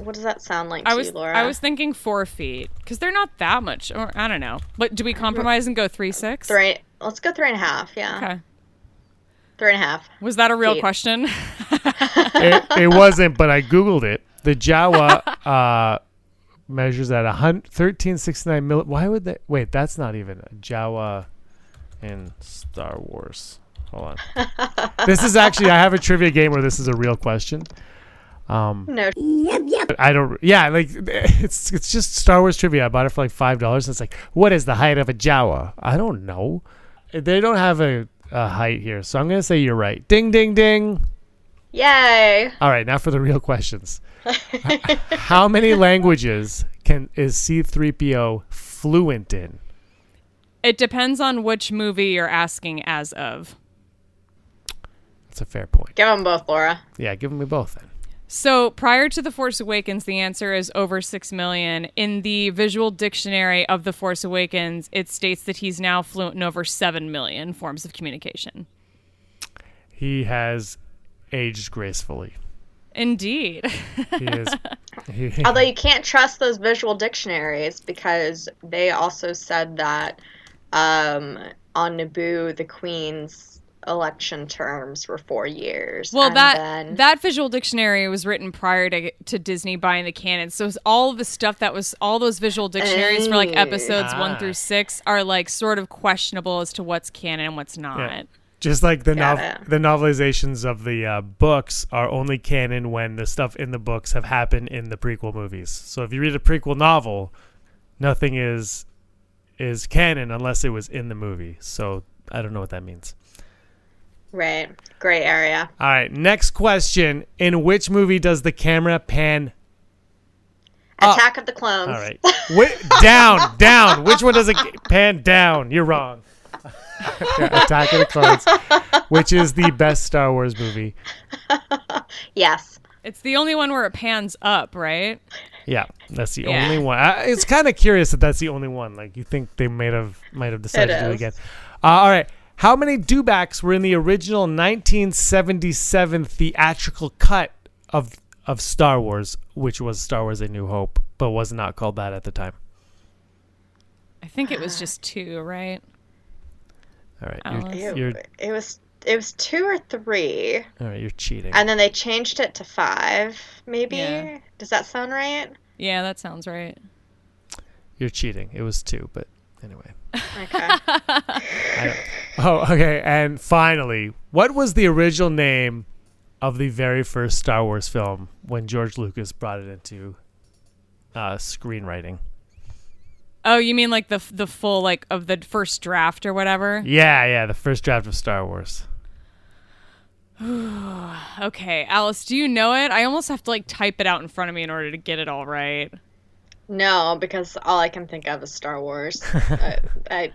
What does that sound like to I was you, Laura? I was thinking four feet because they're not that much. Or I don't know. But do we compromise and go three six? three. Let's go three and a half. Yeah, Okay. three and a half. Was that a real Feet. question? it, it wasn't, but I googled it. The Jawa uh, measures at a hun- 1369 mil. Why would they? Wait, that's not even a Jawa in Star Wars. Hold on. this is actually I have a trivia game where this is a real question. Um, No, Yep. I don't. Yeah, like it's it's just Star Wars trivia. I bought it for like five dollars. It's like, what is the height of a Jawa? I don't know. They don't have a, a height here, so I'm gonna say you're right. Ding, ding, ding. yay! All right, now for the real questions. How many languages can is C3PO fluent in? it depends on which movie you're asking as of. That's a fair point. Give them both, Laura. Yeah, give me both then. So prior to The Force Awakens, the answer is over 6 million. In the visual dictionary of The Force Awakens, it states that he's now fluent in over 7 million forms of communication. He has aged gracefully. Indeed. He is. he, Although you can't trust those visual dictionaries because they also said that um, on Naboo the Queen's election terms were four years. Well, and that then- that visual dictionary was written prior to to Disney buying the canon. So it's all the stuff that was all those visual dictionaries for like Oh. episodes one Ah. through six are like sort of questionable as to what's canon and what's not. Yeah. just like the nov- the novelizations of the uh, books are only canon when the stuff in the books have happened in the prequel movies. So if you read a prequel novel, nothing is is canon unless it was in the movie. So I don't know what that means. Right, gray area. All right, next question. In which movie does the camera pan? Attack of the Clones. All right. Wh- down, down. Which one does it pan down? You're wrong. Yeah, Attack of the Clones, which is the best Star Wars movie. Yes. It's the only one where it pans up, right? Yeah, that's the Yeah. only one. I, it's kind of curious that that's the only one. Like you think they might have might have decided to do it is. again. Uh, all right. How many dewbacks were in the original 1977 theatrical cut of of Star Wars, which was Star Wars: A New Hope, but was not called that at the time? I think it was just two, right? All right, oh, you're, It, you're it was it was two or three, all right. You're cheating. and then they changed it to five. Maybe. Yeah. Does that sound right? Yeah, that sounds right. You're cheating. It was two, but anyway. Okay. Oh, okay. And finally, what was the original name of the very first Star Wars film when George Lucas brought it into uh, screenwriting? Oh, you mean like the the full like of the first draft or whatever? Yeah, yeah, the first draft of Star Wars. Okay, Alice, do you know it? I almost have to like type it out in front of me in order to get it all right. No, because all I can think of is Star Wars. I, I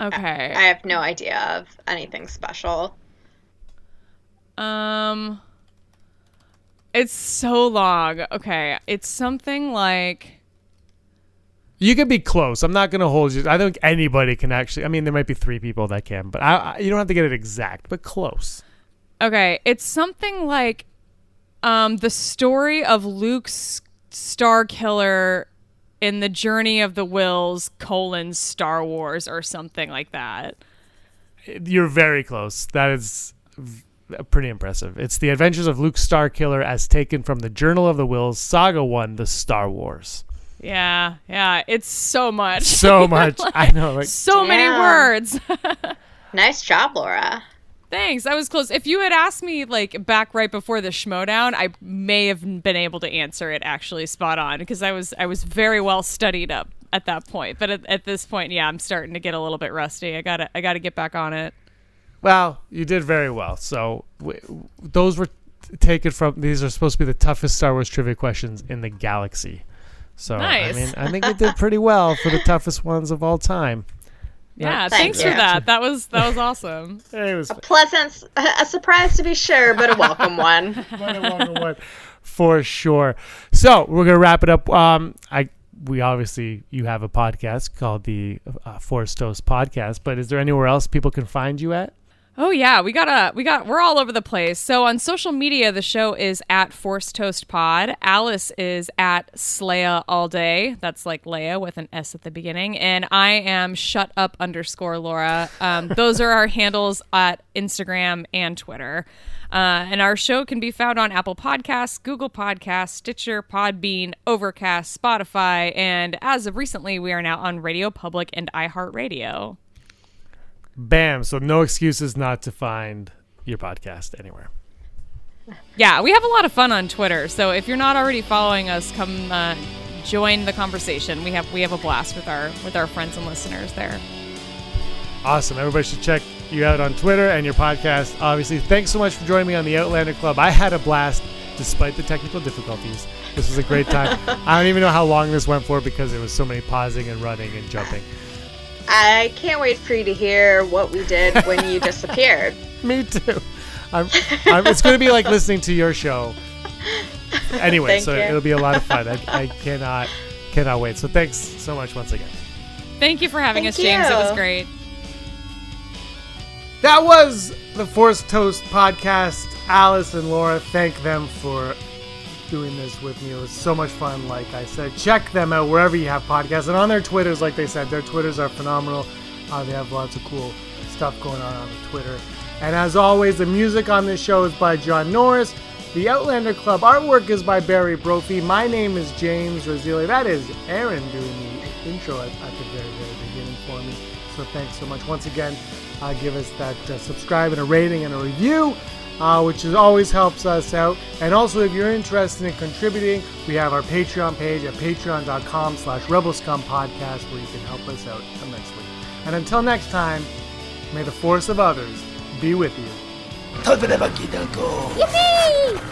Okay. I have no idea of anything special. Um It's so long. Okay, it's something like You could be close. I'm not going to hold you. I think anybody can actually. I mean, there might be three people that can, but I, I, you don't have to get it exact, but close. Okay, it's something like um the story of Luke's Star Killer in the Journey of the Wills colon Star Wars or something like that. You're very close. That is v- pretty impressive. It's the Adventures of Luke Starkiller as taken from the Journal of the Wills, Saga One, The Star Wars. Yeah, yeah, it's so much. So much. I know. Like so many words. Nice job, Laura. Thanks. I was close. If you had asked me like back right before the Schmodown, I may have been able to answer it actually spot on because I was I was very well studied up at that point. But at, at this point, yeah, I'm starting to get a little bit rusty. I gotta I gotta get back on it. Well, you did very well. So w- those were taken from. These are supposed to be the toughest Star Wars trivia questions in the galaxy. So Nice. I mean, I think you did pretty well for the toughest ones of all time. Yeah, Thank thanks you. for that. That was that was awesome. It was a Pleasant, a surprise to be sure, but a welcome one. quite a long one for sure. So we're gonna wrap it up. Um, I we obviously you have a podcast called the uh, Force Toast Podcast, but is there anywhere else people can find you at? Oh yeah, we got a we got we're all over the place. So on social media, the show is at Force Toast Pod. Alice is at Sleia all day. That's like Leia with an S at the beginning, and I am shut up underscore Laura. Um, those are our handles at Instagram and Twitter. Uh, and our show can be found on Apple Podcasts, Google Podcasts, Stitcher, Podbean, Overcast, Spotify, and as of recently, we are now on Radio Public and iHeartRadio. Bam! So no excuses not to find your podcast anywhere. Yeah, we have a lot of fun on Twitter. So if you're not already following us, come uh, join the conversation. We have we have a blast with our with our friends and listeners there. Awesome. Everybody should check you out on Twitter and your podcast. Obviously, thanks so much for joining me on the Outlander Club. I had a blast despite the technical difficulties. This was a great time. I don't even know how long this went for because there was so many pausing and running and jumping. I can't wait for you to hear what we did when you disappeared. Me too. I'm, I'm, it's going to be like listening to your show. Anyway, so you. it'll be a lot of fun. I, I cannot cannot wait. So thanks so much once again. Thank you for having Thank us, James. It was great. That was the Force Toast podcast. Alice and Laura, thank them for doing this with me. It was so much fun. Like I said, check them out wherever you have podcasts and on their Twitters. Like they said, their Twitters are phenomenal. Uh, they have lots of cool stuff going on on Twitter. And as always, the music on this show is by John Norris. The Outlander Club artwork is by Barry Brophy. My name is James Rosili. That is Aaron doing the intro at, at the very, very beginning for me. So thanks so much. Once again, uh, give us that uh, subscribe and a rating and a review, uh, which is always helps us out. And also, if you're interested in contributing, we have our Patreon page at patreon.com slash rebelscumpodcast where you can help us out immensely. And until next time, may the force of others be with you. Yippee!